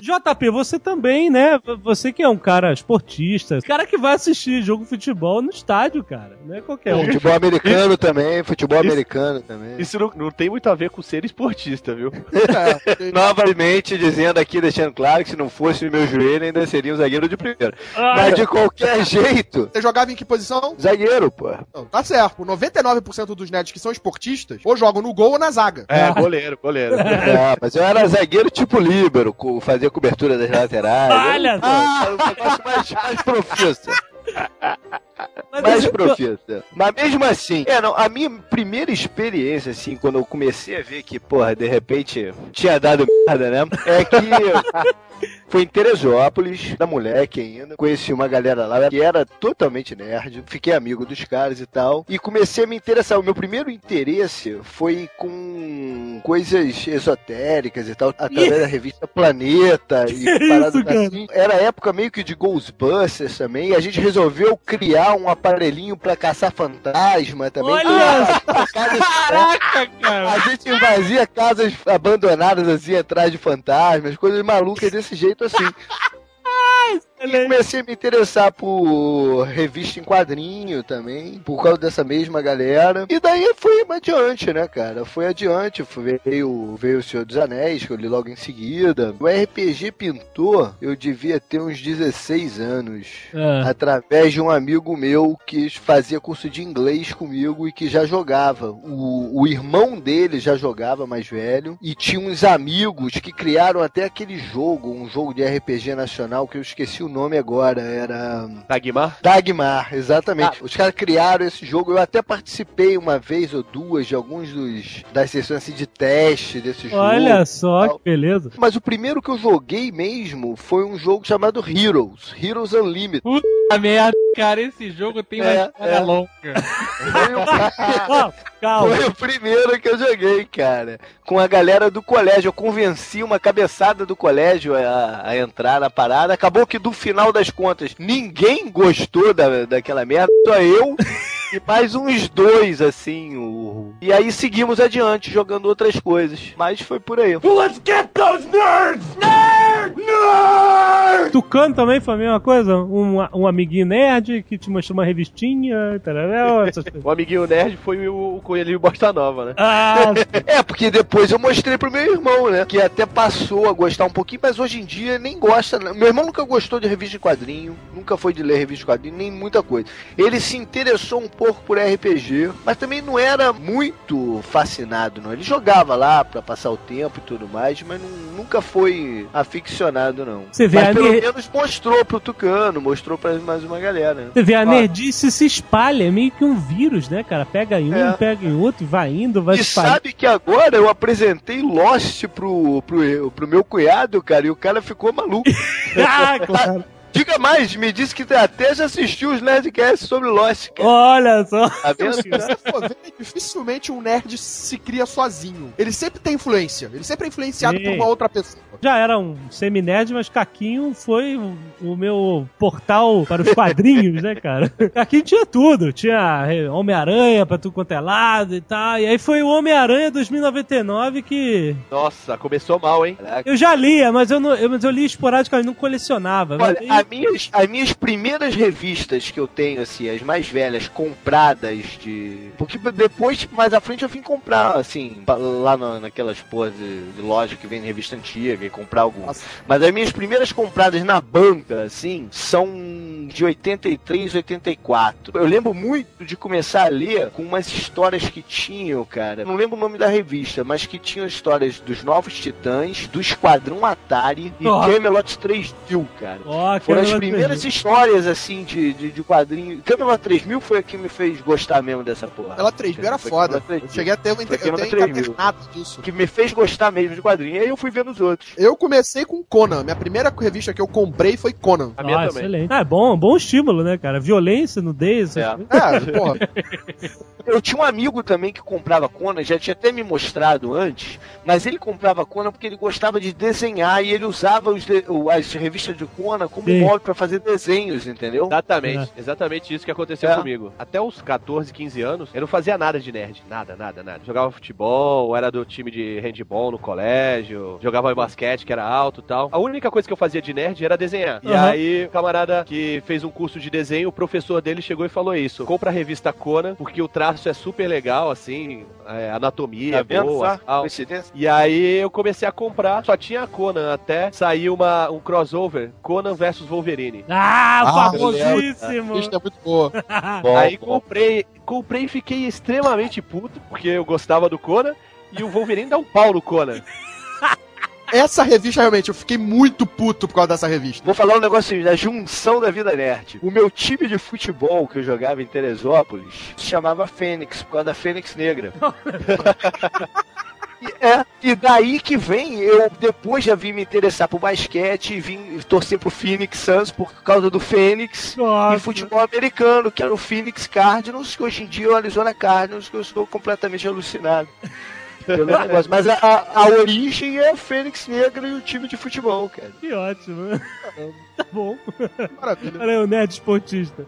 JP, você também, né? Você que é um cara esportista, cara que vai assistir jogo de futebol no estádio, cara. Não é qualquer um. futebol americano também, futebol americano também. Isso não, não tem muito a ver com ser esportista, viu? É, Novamente dizendo aqui, deixando claro que se não fosse o meu joelho, ainda seria um zagueiro de primeira. Ah, Mas de qualquer jeito, Você jogava em que posição? zagueiro, pô. Não, tá certo. O 99% dos nerds que são esportistas ou jogam no gol ou na zaga. É, goleiro, goleiro. É, mas eu era zagueiro tipo líbero, co- fazia cobertura das laterais. Olha só. Ah, um negócio mais, mais profissa. Mas Mais profissa. Mas mesmo assim, é, não, a minha primeira experiência, assim, quando eu comecei a ver que, porra, de repente tinha dado merda, né? É que foi em Teresópolis, da moleque ainda. Conheci uma galera lá que era totalmente nerd. Fiquei amigo dos caras e tal. E comecei a me interessar. O meu primeiro interesse foi com coisas esotéricas e tal, através da revista Planeta e Que paradas isso, assim. Era época meio que de Ghostbusters também. E a gente resolveu criar um aparelhinho pra caçar fantasma também. Olha! Caraca, cara. A gente invazia casas abandonadas assim, atrás de fantasmas, coisas malucas desse jeito assim. E comecei a me interessar por revista em quadrinho também, por causa dessa mesma galera. E daí foi adiante, né, cara? Foi adiante. Veio, veio o Senhor dos Anéis, que eu li logo em seguida. O RPG pintou, eu devia ter uns 16 anos Ah, através de um amigo meu que fazia curso de inglês comigo e que já jogava. O, o irmão dele já jogava mais velho e tinha uns amigos que criaram até aquele jogo, um jogo de RPG nacional que eu esqueci o nome agora, era Dagmar? Dagmar, exatamente. Os caras criaram esse jogo, eu até participei uma vez ou duas de alguns dos das sessões assim, de teste desse jogo. olha só que beleza. Mas o primeiro que eu joguei mesmo foi um jogo chamado Heroes, Heroes Unlimited. A merda, cara, esse jogo tem uma É, história é. longa. Ó, calma. Foi o primeiro que eu joguei, cara. Com a galera do colégio. Eu convenci uma cabeçada do colégio a, a entrar na parada. Acabou que do final das contas, ninguém gostou da, daquela merda. Só eu e mais uns dois, assim. O... E aí seguimos adiante, jogando outras coisas. Mas foi por aí. Let's get those nerds! Nerd! Tucano também foi a mesma coisa? Um, um amiguinho nerd que te mostrou uma revistinha, tarará, essas coisas. O amiguinho nerd foi o, o Coelhinho Bosta Nova, né? Ah, É, porque depois eu mostrei pro meu irmão, né? Que até passou a gostar um pouquinho, mas hoje em dia nem gosta. né? Meu irmão nunca gostou de revista de quadrinho, nunca foi de ler revista de quadrinho, nem muita coisa. Ele se interessou um pouco por RPG, mas também não era muito fascinado, não. Ele jogava lá pra passar o tempo e tudo mais, mas nu- nunca foi aficionado, não. Você vê mas pelo ner- menos mostrou pro Tucano, mostrou pra mais uma galera. né? Você vê, a Claro. nerdice se espalha, é meio que um vírus, né, cara? Pega em um, É. pega em outro, vai indo, vai E espalhando. sabe que agora eu apresentei Lost pro, pro, pro meu cunhado, cara, e o cara ficou maluco. Ah, claro. Diga mais, me disse que até já assistiu os Nerdcasts sobre Lost, cara. Olha só. Tá vendo? Se você for ver, dificilmente um nerd se cria sozinho. Ele sempre tem influência. Ele sempre é influenciado Sim. por uma outra pessoa. Já era um semi-nerd, mas Caquinho foi o, meu portal para os quadrinhos, né, cara? Caquinho tinha tudo. Tinha eh, Homem-Aranha pra tudo quanto é lado e tal. E aí foi o Homem-Aranha 2099 que Nossa, começou mal, hein? eu já lia, mas eu, não, eu, mas eu lia esporadicamente, não colecionava. Olha, Mas aí- as minhas, as minhas primeiras revistas que eu tenho, assim, as mais velhas, compradas de. Porque depois, mais à frente, eu vim comprar, assim, lá na- naquelas porras de, de loja que vende revista antiga e comprar algumas. Nossa. Mas as minhas primeiras compradas na banca, assim, são de 83, 84. Eu lembro muito de começar a ler com umas histórias que tinham, cara. Não lembro o nome da revista, mas que tinham histórias dos Novos Titãs, do Esquadrão Atari e. Camelot 3000, cara. Ó, Foram as Camelot primeiras 3000. histórias, assim, de, de, de quadrinho. Camelot 3000 foi a que me fez gostar mesmo dessa porra. Ela 3 mil era Foi foda. Camelot 3000. Eu cheguei a ter uma 3000. encadernado disso. Que me fez gostar mesmo de quadrinho. E aí eu fui vendo os outros. Eu comecei com Conan. Minha primeira revista que eu comprei foi Conan. A minha Ah, também. excelente. Ah, é bom, bom estímulo, né, cara? Violência, nudez, É. É, porra. Eu tinha um amigo também que comprava Conan, já tinha até me mostrado antes, mas ele comprava Conan porque ele gostava de desenhar e ele usava os de- o- as revistas de Conan como Sim. Móvel pra fazer desenhos, entendeu? Exatamente, exatamente isso que aconteceu É. comigo. Até os 14, 15 anos, eu não fazia nada de nerd. Nada, nada, nada. Jogava futebol, era do time de handball no colégio, jogava basquete, que era alto e tal. A única coisa que eu fazia de nerd era desenhar. E Aham. aí, o camarada que fez um curso de desenho, o professor dele chegou e falou isso. Compra a revista Conan, porque o traço é super legal, assim, é, anatomia Tá é vendo boa. Coincidência? E aí eu comecei a comprar, só tinha a Conan, até sair uma, um crossover, Conan versus Wolverine. Ah, Ah, famosíssimo! Isso é muito boa. Bom, aí bom. comprei, comprei e fiquei extremamente puto, porque eu gostava do Conan, e o Wolverine dá um pau no Conan. Essa revista, realmente, eu fiquei muito puto por causa dessa revista. Vou falar um negócio da junção da vida nerd. O meu time de futebol que eu jogava em Teresópolis se chamava Fênix, por causa da Fênix Negra. E, É, e daí que vem, eu depois já vim me interessar por basquete e vim torcer pro Phoenix Suns por causa do Fênix. Nossa. E futebol americano, que era o Phoenix Cardinals, que hoje em dia é o Arizona Cardinals, que eu estou completamente alucinado. pelo negócio. Mas a, a, a origem é a Fênix Negra e o time de futebol, cara. Que ótimo. tá bom. Maravilha. Olha aí, o nerd esportista.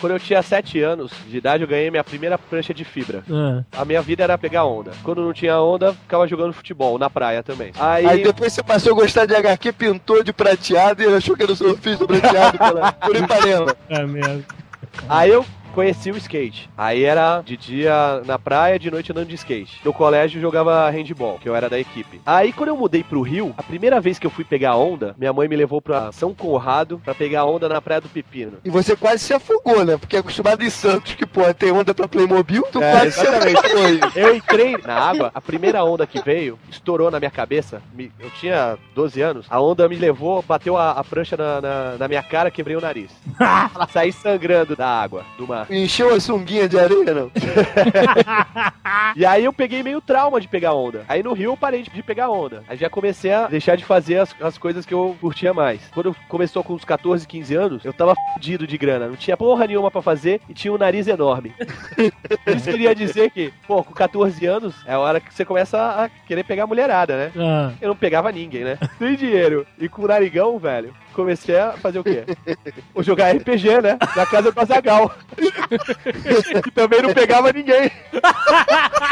Quando eu tinha 7 anos de idade, eu ganhei minha primeira prancha de fibra. Ah. A minha vida era pegar onda. Quando não tinha onda, ficava jogando futebol, na praia também. Aí, Aí depois você passou a gostar de HQ, pintou de prateado e achou que era o surfista prateado pela, por Ipanema. É mesmo. aí eu conheci o skate. Aí era de dia na praia, de noite andando de skate. No colégio eu jogava handball, que eu era da equipe. Aí quando eu mudei pro Rio, a primeira vez que eu fui pegar onda, minha mãe me levou pra São Conrado pra pegar onda na Praia do Pepino. E você quase se afogou, né? Porque é acostumado em Santos, que, pô, tem onda pra Playmobil, tu É, quase se exatamente. afogou. Eu entrei na água, a primeira onda que veio estourou na minha cabeça. Me- eu tinha 12 anos. A onda me levou, bateu a, a prancha na, na- na minha cara, quebrei o nariz. Saí sangrando da água, do mar. Encheu a sunguinha de areia, não? E aí eu peguei meio trauma de pegar onda. Aí no Rio eu parei de, pegar onda. Aí já comecei a deixar de fazer as, as coisas que eu curtia mais. Quando começou com uns 14, 15 anos, eu tava fudido de grana. Não tinha porra nenhuma pra fazer e tinha um nariz enorme. Isso queria dizer que, pô, com 14 anos é a hora que você começa a querer pegar mulherada, né? Ah. Eu não pegava ninguém, né? Sem dinheiro. E com o narigão, velho, comecei a fazer o quê? Vou jogar RPG, né? Na casa do Azagal. também não pegava ninguém.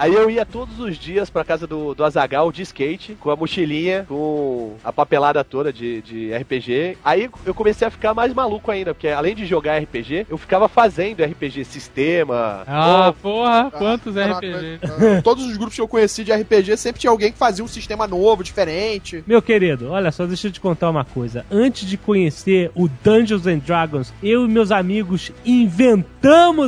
Aí eu ia todos os dias pra casa do, do Azagal de skate, com a mochilinha, com a papelada toda de, de RPG. Aí eu comecei a ficar mais maluco ainda, porque além de jogar RPG, eu ficava fazendo RPG sistema. Ah, porra, quantos Ah, RPG? ah, Todos os grupos que eu conheci de RPG sempre tinha alguém que fazia um sistema novo, diferente. Meu querido, olha só, deixa eu te contar uma coisa. Antes de conhecer o Dungeons and Dragons, eu e meus amigos inventamos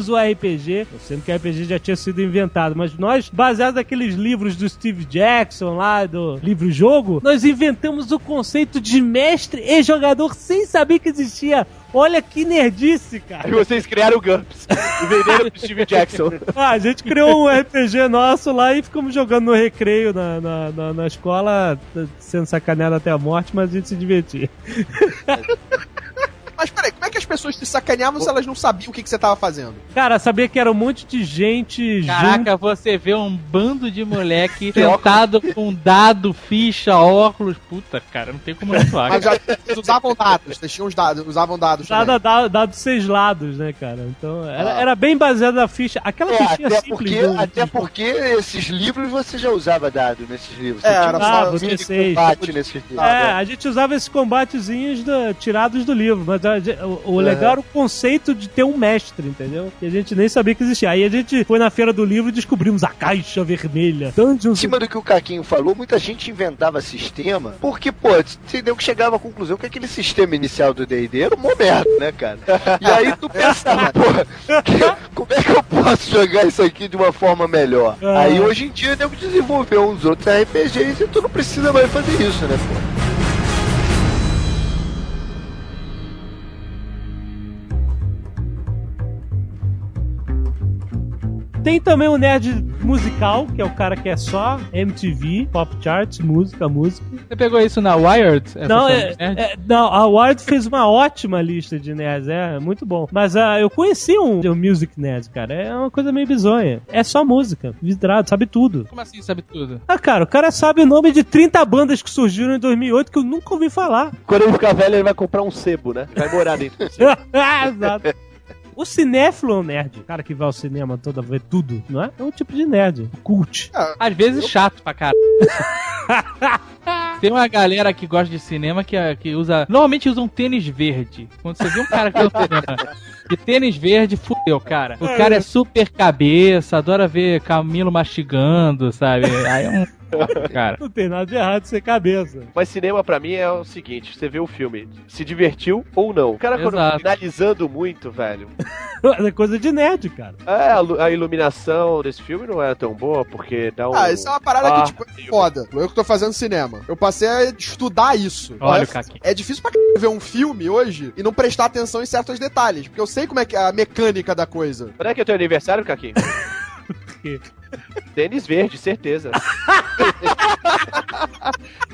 o RPG, sendo que o RPG já tinha sido inventado, mas nós, baseados naqueles livros do Steve Jackson lá, do livro-jogo, nós inventamos o conceito de mestre e jogador sem saber que existia. Olha que nerdice, cara. Aí vocês criaram o GURPS e venderam pro Steve Jackson. Ah, a gente criou um RPG nosso lá e ficamos jogando no recreio na, na, na, na escola, sendo sacaneado até a morte, mas a gente se divertia. Mas peraí, como é que as pessoas te sacaneavam se elas não sabiam o que, que você tava fazendo? Cara, sabia que era um monte de gente junto. Caraca, você vê um bando de moleque sentado com dado, ficha, óculos. Puta, cara, não tem como não zoar. Mas já, eles usavam dados, eles tinham os dados, usavam dados também. Dado, dado, dado seis lados, né, cara? Então, era, Ah. era bem baseado na ficha. Aquela É, fichinha até simples. porque, do- até porque esses livros você já usava dado nesses livros. É, Você tinha era só mini combate nesses livros. É, a gente usava esses combatezinhos do- tirados do livro, mas a o, legal era o conceito de ter um mestre, entendeu? E a gente nem sabia que existia. Aí a gente foi na feira do livro e descobrimos a caixa vermelha. Em Dungeons cima do que o Caquinho falou, muita gente inventava sistema, porque, pô, entendeu que chegava à conclusão que aquele sistema inicial do D&D era uma merda, né, cara? E aí tu pensava, pô, que- como é que eu posso jogar isso aqui de uma forma melhor? Ah. Aí hoje em dia, nego desenvolveu uns outros RPGs e tu não precisa mais fazer isso, né, pô? Tem também o nerd musical, que é o cara que é só MTV, Pop Charts, música, música. Você pegou isso na Wired? Essa Não, é, é- não, a Ward fez uma ótima lista de nerds, é muito bom. Mas ah, eu conheci um, um Music Nerd, cara, é uma coisa meio bizonha. É só música, vidrado, sabe tudo. Como assim sabe tudo? Ah, cara, o cara sabe o nome de 30 bandas que surgiram em 2008 que eu nunca ouvi falar. Quando ele ficar velho, ele vai comprar um sebo, né? Vai morar dentro do sebo. Ah, Exato. O cinéfilo é um nerd. O cara que vai ao cinema toda ver tudo, não é? É um tipo de nerd. Cult. Às vezes chato pra caralho. Tem uma galera que gosta de cinema que, que usa. Normalmente usa um tênis verde. Quando você vê um cara que vai ao cinema de tênis verde, fudeu, cara. O cara é super cabeça, adora ver Camilo mastigando, sabe? Aí é um. Cara. Não tem nada de errado ser cabeça. Mas cinema pra mim é o seguinte: você vê o filme, se divertiu ou não. O cara, quando Exato. finalizando muito, velho. É coisa de nerd, cara. É, a, lu- a iluminação desse filme não era tão boa, porque dá um. Ah, isso é uma parada Ah, que, tipo, é foda. Eu que tô fazendo cinema. Eu passei a estudar isso. Olha é, o Caquinho. é difícil pra c... ver um filme hoje e não prestar atenção em certos detalhes. Porque eu sei como é que é a mecânica da coisa. Quando é que é teu aniversário, Caquinho? Tênis verde, certeza.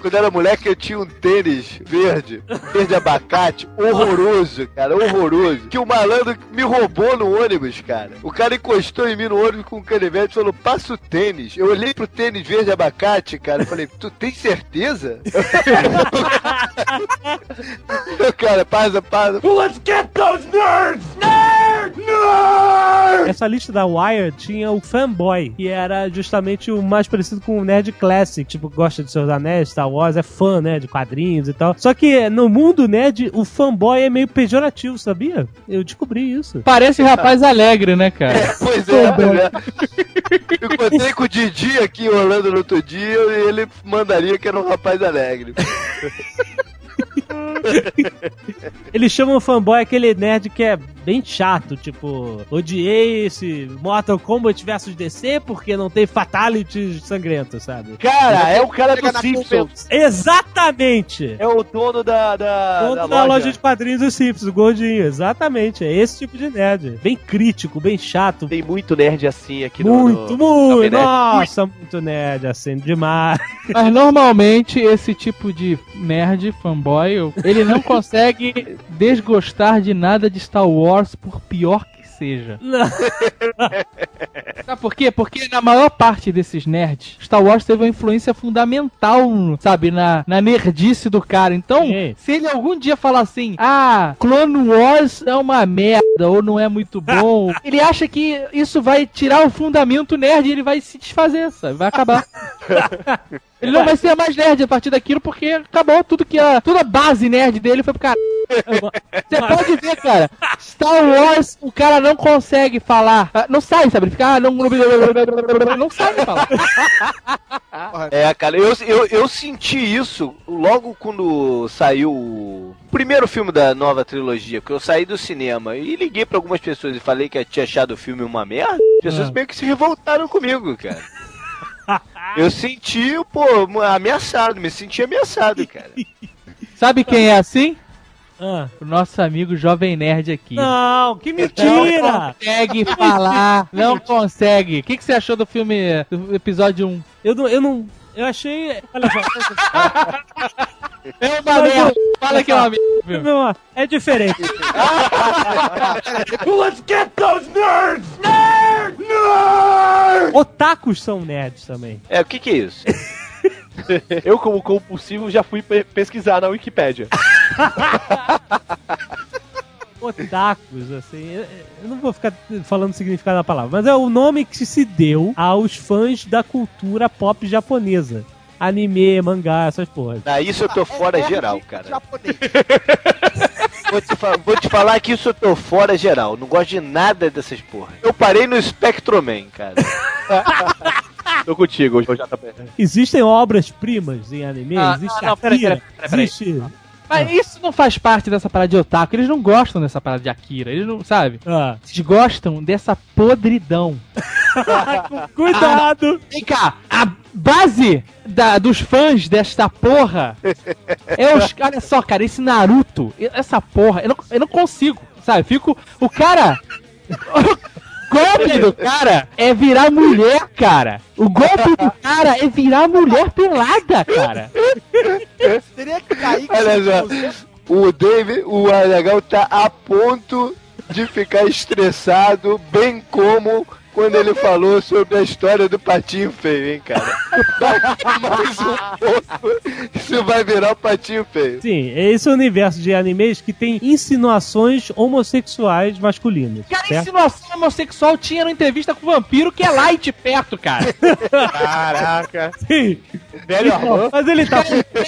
Quando era moleque, eu tinha um tênis verde, verde abacate, horroroso, cara, horroroso. Que o malandro me roubou no ônibus, cara. O cara encostou em mim no ônibus com um canivete e falou: passa o tênis. Eu olhei pro tênis verde abacate, cara, e falei: tu tem certeza? cara, passa, passa. Let's get those nerds! Nerd! Nerd! Essa lista da Wired tinha o fanboy, que era justamente o mais parecido com o nerd classic, tipo, gosta de seus anéis, Star Wars, é fã, né, de quadrinhos e tal. Só que no mundo nerd, o fanboy é meio pejorativo, sabia? Eu descobri isso. Parece rapaz alegre, né, cara? Pois é, né? Eu encontrei com o Didi aqui em Orlando no outro dia e ele mandaria que era um rapaz alegre. Eles chamam o fanboy aquele nerd que é bem chato, tipo, odiei esse Mortal Kombat vs DC porque não tem fatalities sangrentos, sabe? Cara, é o cara do Simpsons. Exatamente! É o dono da, da, Dono da da loja. loja. de quadrinhos dos Simpsons, o gordinho, exatamente. É esse tipo de nerd. Bem crítico, bem chato. Tem muito nerd assim aqui no... muito, no... muito! Nerd. Nossa, muito nerd, assim, demais. Mas normalmente esse tipo de nerd, fanboy, ele não consegue desgostar de nada de Star Wars, por pior que seja. Não. Sabe por quê? Porque na maior parte desses nerds, Star Wars teve uma influência fundamental, sabe, na, na nerdice do cara. Então, Sim. se ele algum dia falar assim, ah, Clone Wars é uma merda, ou não é muito bom, ele acha que isso vai tirar o fundamento nerd e ele vai se desfazer, sabe? Vai acabar. Ele não vai ser mais nerd a partir daquilo, porque acabou tudo que a. Toda a base nerd dele foi pro cara. Você pode ver, cara. Star Wars, o cara não consegue falar. ah, Não sai, sabe? Ele fica. Ah, não, não sabe falar. É, cara, eu, eu, eu senti isso logo quando saiu o primeiro filme da nova trilogia, porque eu saí do cinema e liguei pra algumas pessoas e falei que tinha achado o filme uma merda. As pessoas Ah. meio que se revoltaram comigo, cara. Eu senti, pô, ameaçado, me senti ameaçado, cara. Sabe quem é assim? Ah. O nosso amigo Jovem Nerd aqui. Não, que Não mentira! consegue falar, não consegue. O que, que você achou do filme, do episódio 1? Eu não, eu não. Eu achei. Olha só. É uma merda. Fala que é uma merda. É diferente. Let's get those nerds! Nerds! Nerds! Otakus são nerds também. É, o que que é isso? Eu, como compulsivo, já fui pe- pesquisar na Wikipédia. Otakus, assim. Eu, não vou ficar falando o significado da palavra, mas é o nome que se deu aos fãs da cultura pop japonesa. Anime, mangá, essas porras. Ah, isso eu tô fora É geral, cara. Japonês. Vou te, vou te falar que isso eu tô fora geral. Não gosto de nada dessas porra. Eu parei no Spectroman, cara. Tô contigo, JP. Existem obras-primas em anime? Ah, existe não, não, peraí, peraí, peraí. Existe. Mas isso não faz parte dessa parada de otaku. Eles não gostam dessa parada de Akira. Eles não, sabe? Ah. Eles gostam dessa podridão. Cuidado! Vem cá, a base da- dos fãs desta porra é os. Olha só, cara, esse Naruto, essa porra, eu não, eu não consigo, sabe? Fico. O cara. O golpe do cara é virar mulher, cara. O golpe do cara é virar mulher pelada, cara. Teria que cair Olha só. O David, o Azaghal tá a ponto de ficar estressado, bem como quando ele falou sobre a história do patinho feio, hein, cara? Mais um pouco, isso vai virar o patinho feio. Sim, esse é o universo de animes que tem insinuações homossexuais masculinas. Cara, certo? insinuação homossexual tinha na entrevista com o vampiro que é light perto, cara. Caraca. Sim. Velho Armand. Mas ele tá.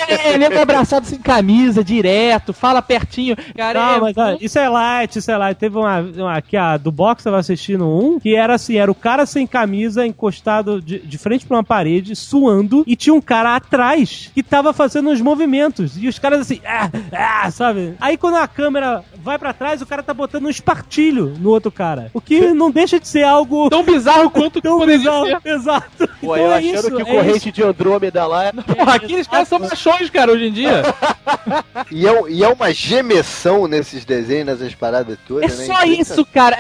É, ele anda abraçado sem camisa, direto, fala pertinho. Cara, Não, é mas ó, isso é light, isso é light. Teve uma, uma que a do box tava assistindo um, que era assim, era o cara sem camisa, encostado de, de frente pra uma parede, suando, e tinha um cara atrás que tava fazendo uns movimentos. E os caras assim, ah, ah, sabe? Aí quando a câmera vai pra trás, o cara tá botando um espartilho no outro cara. O que não deixa de ser algo tão bizarro quanto tão bizarro. ser. Exato. Pô, Então eu é achando isso, que o é corrente isso. de Andrômeda lá é. Porra, aqueles caras são machões, cara, hoje em dia. E é, e é uma gemessão nesses desenhos, nessas paradas É todas, né? só isso, cara.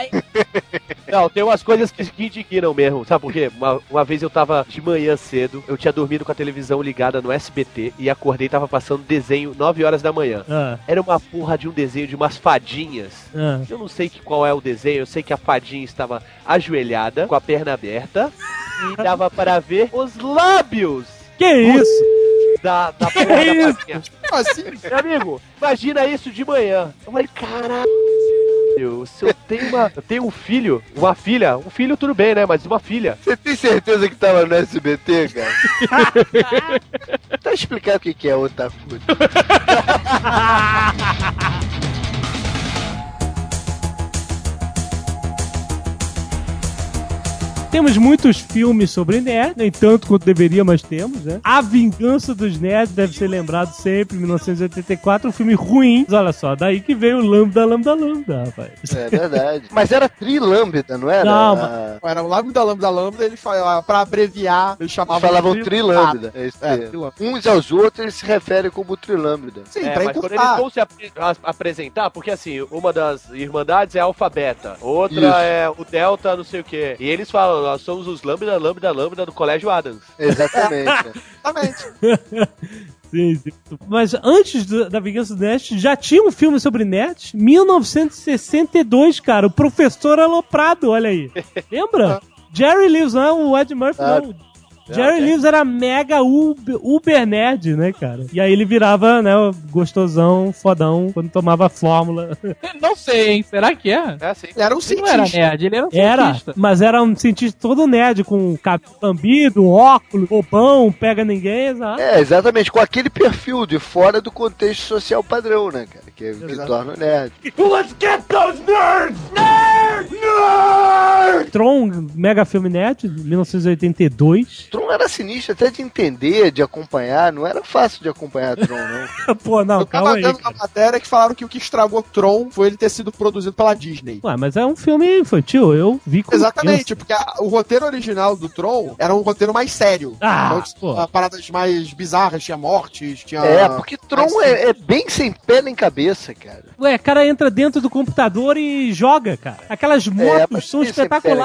Não, tem umas coisas que, que indignam mesmo. Sabe por quê? Uma, uma vez eu tava de manhã cedo, eu tinha dormido com a televisão ligada no SBT e acordei e tava passando desenho 9 horas da manhã. Ah, Era uma porra de um desenho de umas fadinhas. ah. Eu não sei que, qual é o desenho, eu sei que a fadinha estava ajoelhada, com a perna aberta, e dava para ver os lábios Que isso? da, da porra da isso? fadinha. Como assim? Meu amigo, imagina isso de manhã. Eu falei, caralho. Se eu tenho uma. Eu tenho um filho, uma filha, um filho tudo bem, né? Mas uma filha. Você tem certeza que tava no SBT, cara? tá explicando o que que é otaku. Temos muitos filmes sobre nerd, nem tanto quanto deveria, mas temos, né? A Vingança dos Nerds deve ser lembrado sempre, 1984, um filme ruim. Mas olha só, daí que veio o Lambda, Lambda, Lambda, rapaz. É verdade. Mas era trilâmbida, não era? Não, Ah, Era o lambda, lambda, lambda, ele falava, pra abreviar, ele chamava falavam de trilâmbida. É isso É. Uns aos outros eles se referem como trilâmbida. Sim, É, pra mas quando eles encurtar. vão se apre- a- apresentar, porque assim, uma das irmandades é a alfa beta, outra Isso. é o delta, não sei o quê. E eles falam, nós somos os lambda, lambda, lambda do colégio Adams. Exatamente. Exatamente. Sim, sim. Mas antes do- da Vingança dos Nerds, já tinha um filme sobre nerds? 1962, cara, o Professor Aloprado, olha aí. Lembra? Jerry Lewis, não é o Ed Murphy, Ah, não. Jerry Lewis era mega uber, uber nerd, né, cara? E aí ele virava, né, gostosão, fodão, quando tomava fórmula. Não sei, hein? Será que é? É assim. Era um Ele não era cientista. nerd, ele era um Era, cientista. mas era um cientista todo nerd, com cabelo lambido, óculos, roupão, pega ninguém, exato. É, exatamente, com aquele perfil de fora do contexto social padrão, né, cara? Que, que torna o nerd. Let's get those nerds! Tron, mega filme nerd, 1982. Tron era sinistro até de entender, de acompanhar, não era fácil de acompanhar Tron, não. Pô, não, Eu calma tava aí. cara. uma matéria que falaram que o que estragou Tron foi ele ter sido produzido pela Disney. Ué, mas é um filme infantil, eu vi com Exatamente, porque a- o roteiro original do Tron era um roteiro mais sério. Ah, Então, pô. tinha paradas mais bizarras, tinha mortes, tinha. É, porque Tron é, é bem sem pé nem cabeça, cara. Ué, o cara entra dentro do computador e joga, cara. Aquelas É, motos mas são nem espetaculares.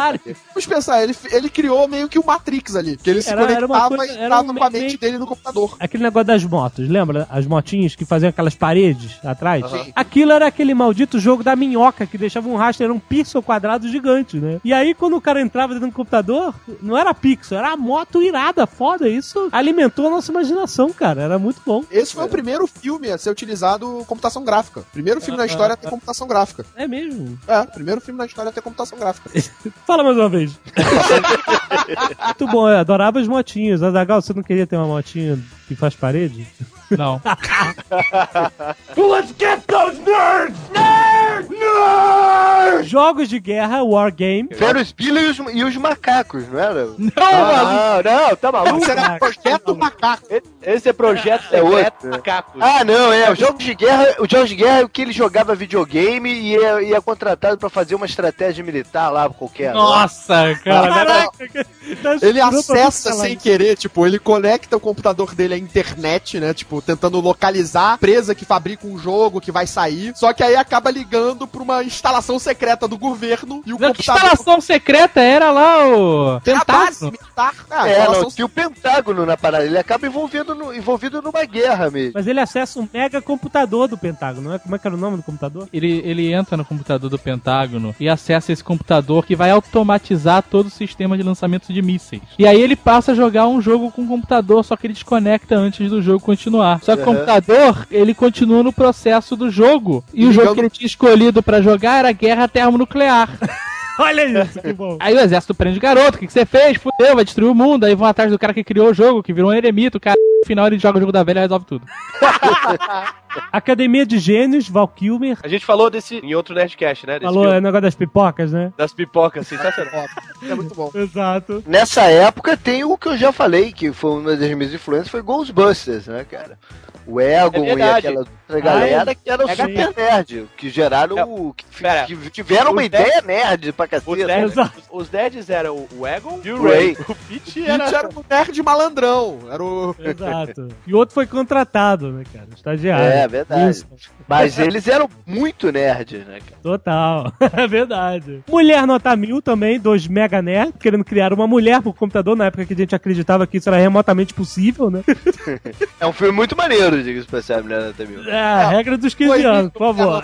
Vamos pensar, ele, ele criou meio que o Matrix ali. Que ele se Era- conectava coisa- e era entrava um com a meio- mente dele no computador. Aquele negócio das motos, lembra? As motinhas que faziam aquelas paredes atrás? Sim. Aquilo era aquele maldito jogo da minhoca que deixava um rastro, era um pixel quadrado gigante, né? E aí, quando o cara entrava dentro do computador, não era pixel, era a moto irada, foda. Isso alimentou a nossa imaginação, cara. Era muito bom. Esse foi o primeiro filme a ser utilizado computação gráfica. Primeiro filme na história a ter computação gráfica. É mesmo. É, primeiro filme na história a ter computação gráfica. Fala mais uma vez. muito bom, eu adorava as motinhas. Azagal, você não queria ter uma motinha que faz parede? Não. Let's get those nerds! Nerds! Nerds! Jogos de guerra, Wargame. Ferris Bueller e os, e os macacos, não era? Não, maluco. Não, não, tá maluco? Esse era projeto macaco. Esse é projeto É outro. macacos. Ah, não, é. Os jogos de guerra, os jogos de guerra é o que ele jogava videogame e é, e é contratado pra fazer uma estratégia militar lá qualquer. Nossa, cara. Caraca, tá Ele acessa sem querer, tipo, ele conecta o computador dele à internet, né? Tipo, tentando localizar a empresa que fabrica um jogo que vai sair. Só que aí acaba ligando pra uma instalação secreta do governo e o Não, que computador. instalação secreta era lá o. Tentáculo. militar. Ah, É, instalação não, tinha o Pentágono na parada. Ele acaba envolvido, no, envolvido numa guerra mesmo. Mas ele acessa um mega computador do Pentágono, não é? Como é que era o nome do computador? Ele, ele entra no computador do Pentágono e acessa esse computador que vai automatizar todo o sistema de lançamento de mísseis. E aí ele passa a jogar um jogo com o computador, só que ele desconecta antes do jogo continuar. Só que o Uhum. computador, ele continua no processo do jogo. E o jogo que ele tinha escolhido pra jogar era Guerra Termonuclear. Olha isso, que bom. Aí o exército prende o garoto, o que, que você fez? Fudeu, vai destruir o mundo. Aí vão atrás do cara que criou o jogo, que virou um eremita, o cara. No final ele joga o jogo da velha e resolve tudo. Academia de Gênios, Val Kilmer. A gente falou desse em outro Nerdcast, né? Desse Falou filme, é o negócio das pipocas, né? das pipocas, sensacional. é muito bom. Exato. Nessa época tem o que eu já falei, que foi uma das minhas influências, foi Ghostbusters, né, cara? O Egon É e aquela outra galera que era o é super nerd, que geraram o. Que, que tiveram uma ideia nerd pra Os caceta. nerds, Exato. os nerds eram o Egon e o O Ray. O Pete Era... era... era um nerd malandrão. Era o. Exato. E o outro foi contratado, né, cara? Estagiário. É, verdade. Isso. Mas eles eram muito nerds, né, cara? Total. É verdade. Mulher Nota Mil também, dois mega nerds, querendo criar uma mulher por computador, na época que a gente acreditava que isso era remotamente possível, né? É um filme muito maneiro, diga-se pra ser, mulher Nota Mil. É, a regra dos 15 anos, por favor.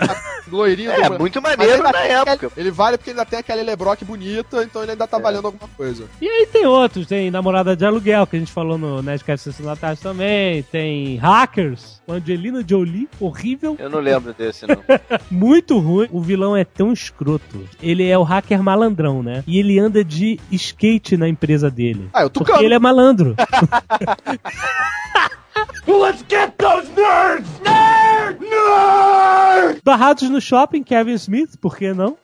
Loirinho. É, do- muito Mas maneiro na época. aquele- Ele vale porque ainda tem aquela Lebrock bonita, então ele ainda tá valendo alguma coisa. E aí tem outros, tem Namorada de Aluguel, que a gente falou no Nerdcast Sessão da Tarde também, tem Hackers, com Angelina Jolie, horrível, Eu não lembro desse, não. muito ruim. O vilão é tão escroto. Ele é o hacker malandrão, né? E ele anda de skate na empresa dele. Ah, eu Porque Tucano. ele é malandro. Let's get those nerds! Nerds! Nerds! Barrados no shopping, Kevin Smith, por que não?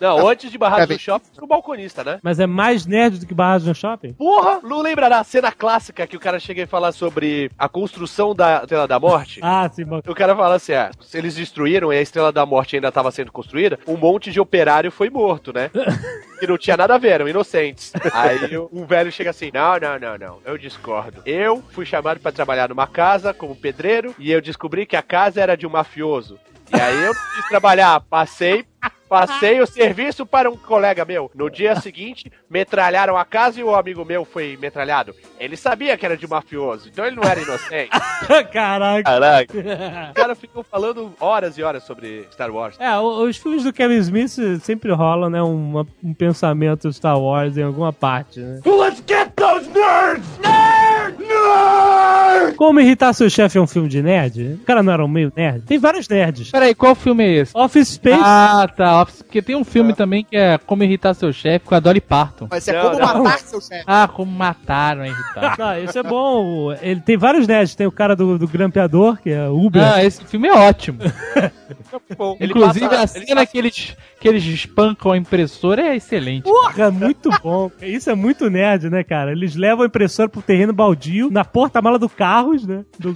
Não, antes de Barrados É, do Shopping, o balconista, né? Mas é mais nerd do que Barrados no shopping? Porra! Não lembra da cena clássica que o cara chega e fala sobre a construção da Estrela da Morte? Ah, sim, bom. O cara fala assim: ah, se eles destruíram e a Estrela da Morte ainda estava sendo construída, um monte de operário foi morto, né? Que não tinha nada a ver, eram inocentes. Aí o- um velho chega assim: não, não, não, não, eu discordo. Eu fui chamado para trabalhar numa casa como pedreiro e eu descobri que a casa era de um mafioso. E aí eu quis trabalhar, passei, Passei o serviço para um colega meu. No dia seguinte, metralharam a casa e o amigo meu foi metralhado. Ele sabia que era de mafioso, então ele não era inocente. Caraca. Caraca. O cara ficou falando horas e horas sobre Star Wars. É, o- os filmes do Kevin Smith sempre rolam, né, uma- um pensamento Star Wars em alguma parte, né? Let's get those nerds! Nerd! Nerd! Como Irritar Seu Chefe é um filme de nerd? O cara não era um meio nerd? Tem vários nerds. Peraí, qual filme é esse? Office Space. Ah, tá. Office- Porque tem um filme também que é Como Irritar Seu Chefe com a Dolly Parton. Mas é Não, como não. matar seu chefe. Ah, como mataram a irritar. Não, esse é bom. Ele tem vários nerds. Tem o cara do, do grampeador, que é Uber. Ah, esse filme é ótimo. Bom, ele Inclusive, passa- a cena passa- que eles, que eles espancam a impressora é excelente. Porra, é muito bom. Isso é muito nerd, né, cara? Eles levam a impressora pro terreno baldio, na porta-mala do carros, né? Do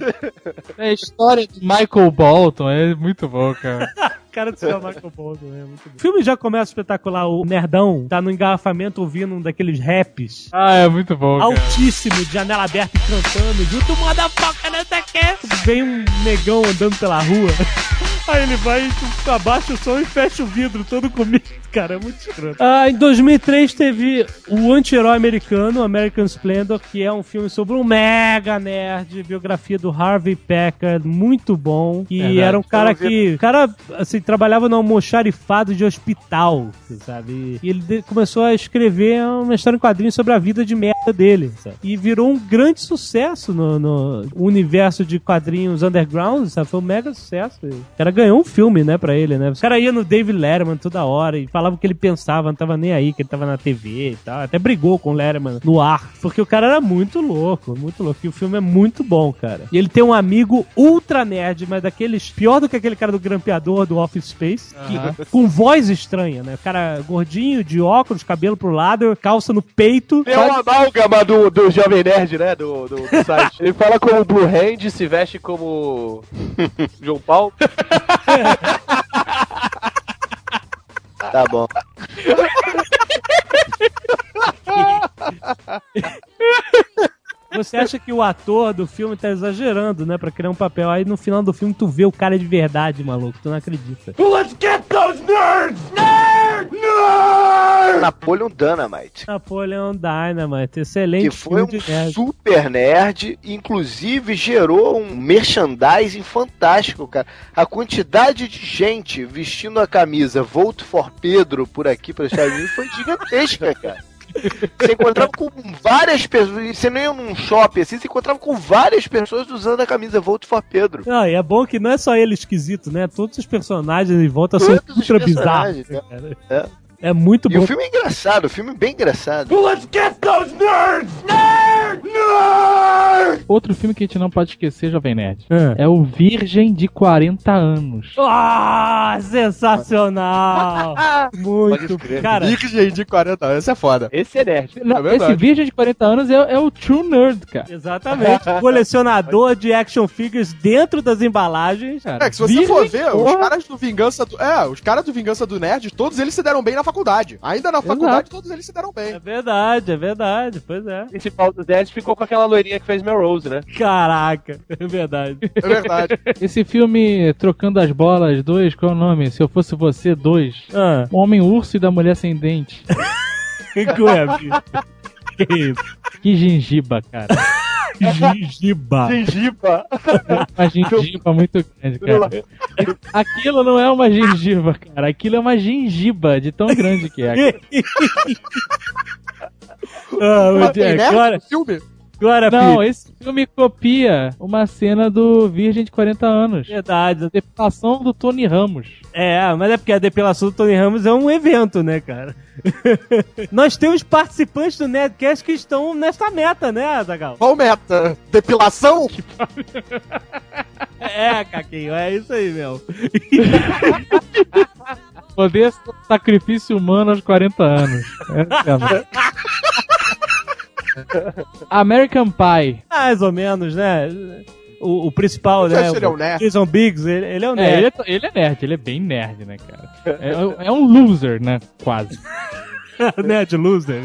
É a história do Michael Bolton, é muito bom, cara. cara do seu Michael Bolton, né? Muito bom. O filme já começa espetacular. O nerdão tá no engarrafamento ouvindo um daqueles raps. Ah, é muito bom, cara. Altíssimo, de janela aberta e cantando, junto motherfucker, não sei o que. Vem um negão andando pela rua. Aí ele vai, abaixa o som e fecha o vidro todo comigo. Cara, é muito escroto. Ah, em 2003 teve o anti-herói americano, American Splendor, que é um filme sobre um mega nerd, biografia do Harvey Packard, muito bom. E Verdade. era um cara vi- que, o cara, assim, trabalhava no almoxarifado de hospital, você sabe? E ele começou a escrever uma história em quadrinhos sobre a vida de merda dele, sabe? E virou um grande sucesso no, no universo de quadrinhos underground, sabe? Foi um mega sucesso. O cara ganhou um filme, né, pra ele, né? O cara ia no David Letterman toda hora e falava o que ele pensava, não tava nem aí, que ele tava na TV e tal. Até brigou com o Letterman no ar, porque o cara era muito louco, muito louco. E o filme é muito bom, cara. E ele tem um amigo ultra nerd, mas daqueles, pior do que aquele cara do grampeador do Office Space, que- com voz estranha, né? O cara gordinho, de óculos, cabelo pro lado, calça no peito. É uma amálgama do, do Jovem Nerd, né? Do, do, do site. Ele fala como Blue Hand, se veste como João Paulo. Tá bom. Você acha que o ator do filme tá exagerando, né? Pra criar um papel. Aí no final do filme tu vê o cara de verdade, maluco. Tu não acredita. Let's get those nerds! Nerd! Nerd! Napoleon Dynamite. Napoleon Dynamite, excelente Que foi um nerd. super nerd, inclusive gerou um merchandising fantástico, cara. A quantidade de gente vestindo a camisa Vote for Pedro por aqui para Estados Unidos foi gigantesca, cara. Você encontrava com várias pessoas, você não ia num shopping assim, você encontrava com várias pessoas usando a camisa Vote for Pedro. Não, e é bom que não é só ele esquisito, né? Todos os personagens em volta são Todos os ultra bizarros. né? É. É muito E bom. o filme é engraçado, o filme é bem engraçado. Let's get those nerds! Nerd! Outro filme que a gente não pode esquecer, Jovem Nerd, é, é o Virgem de 40 Anos. Ah, sensacional! Muito, cara. Virgem de 40 anos, esse é foda. Esse é nerd. É esse Virgem de 40 anos é, é, o true nerd, cara. Exatamente. Colecionador de action figures dentro das embalagens. Cara. É que se você virgem, for ver, porra. os caras do Vingança do... É, os caras do Vingança do Nerd, todos eles se deram bem na faculdade. Ainda na faculdade, Exato. todos eles se deram bem. É verdade, é verdade, pois é. Principal do 10 Ficou com aquela loirinha que fez Melrose, né? Caraca, é verdade. É verdade. Esse filme Trocando as Bolas 2, qual é o nome? Se eu fosse você 2. Ah. Homem urso e da mulher sem dente. que isso? Que gengiba, cara. gengiba. Gengiba. Uma gengiba muito grande, cara. Aquilo não é uma gengiba, cara. Aquilo é uma gengiba de tão grande que é ah, Mas o tem Jack, nerd no filme? agora, Não, esse filme copia uma cena do Virgem de 40 anos. Verdade. Depilação do Tony Ramos. É, mas é porque a depilação do Tony Ramos é um evento, né, cara? Nós temos participantes do Nerdcast que estão nesta meta, né, Azagal? Qual meta? Depilação? É, Caquinho, é isso aí, meu. Poder sacrifício humano aos 40 anos. É. American Pie. Mais ou menos, né? O, o principal, né? ele é um nerd? Jason Biggs, ele, ele é um É, nerd. ele é, ele é nerd, ele é bem nerd, né, cara? É, é um loser, né? Quase. nerd loser.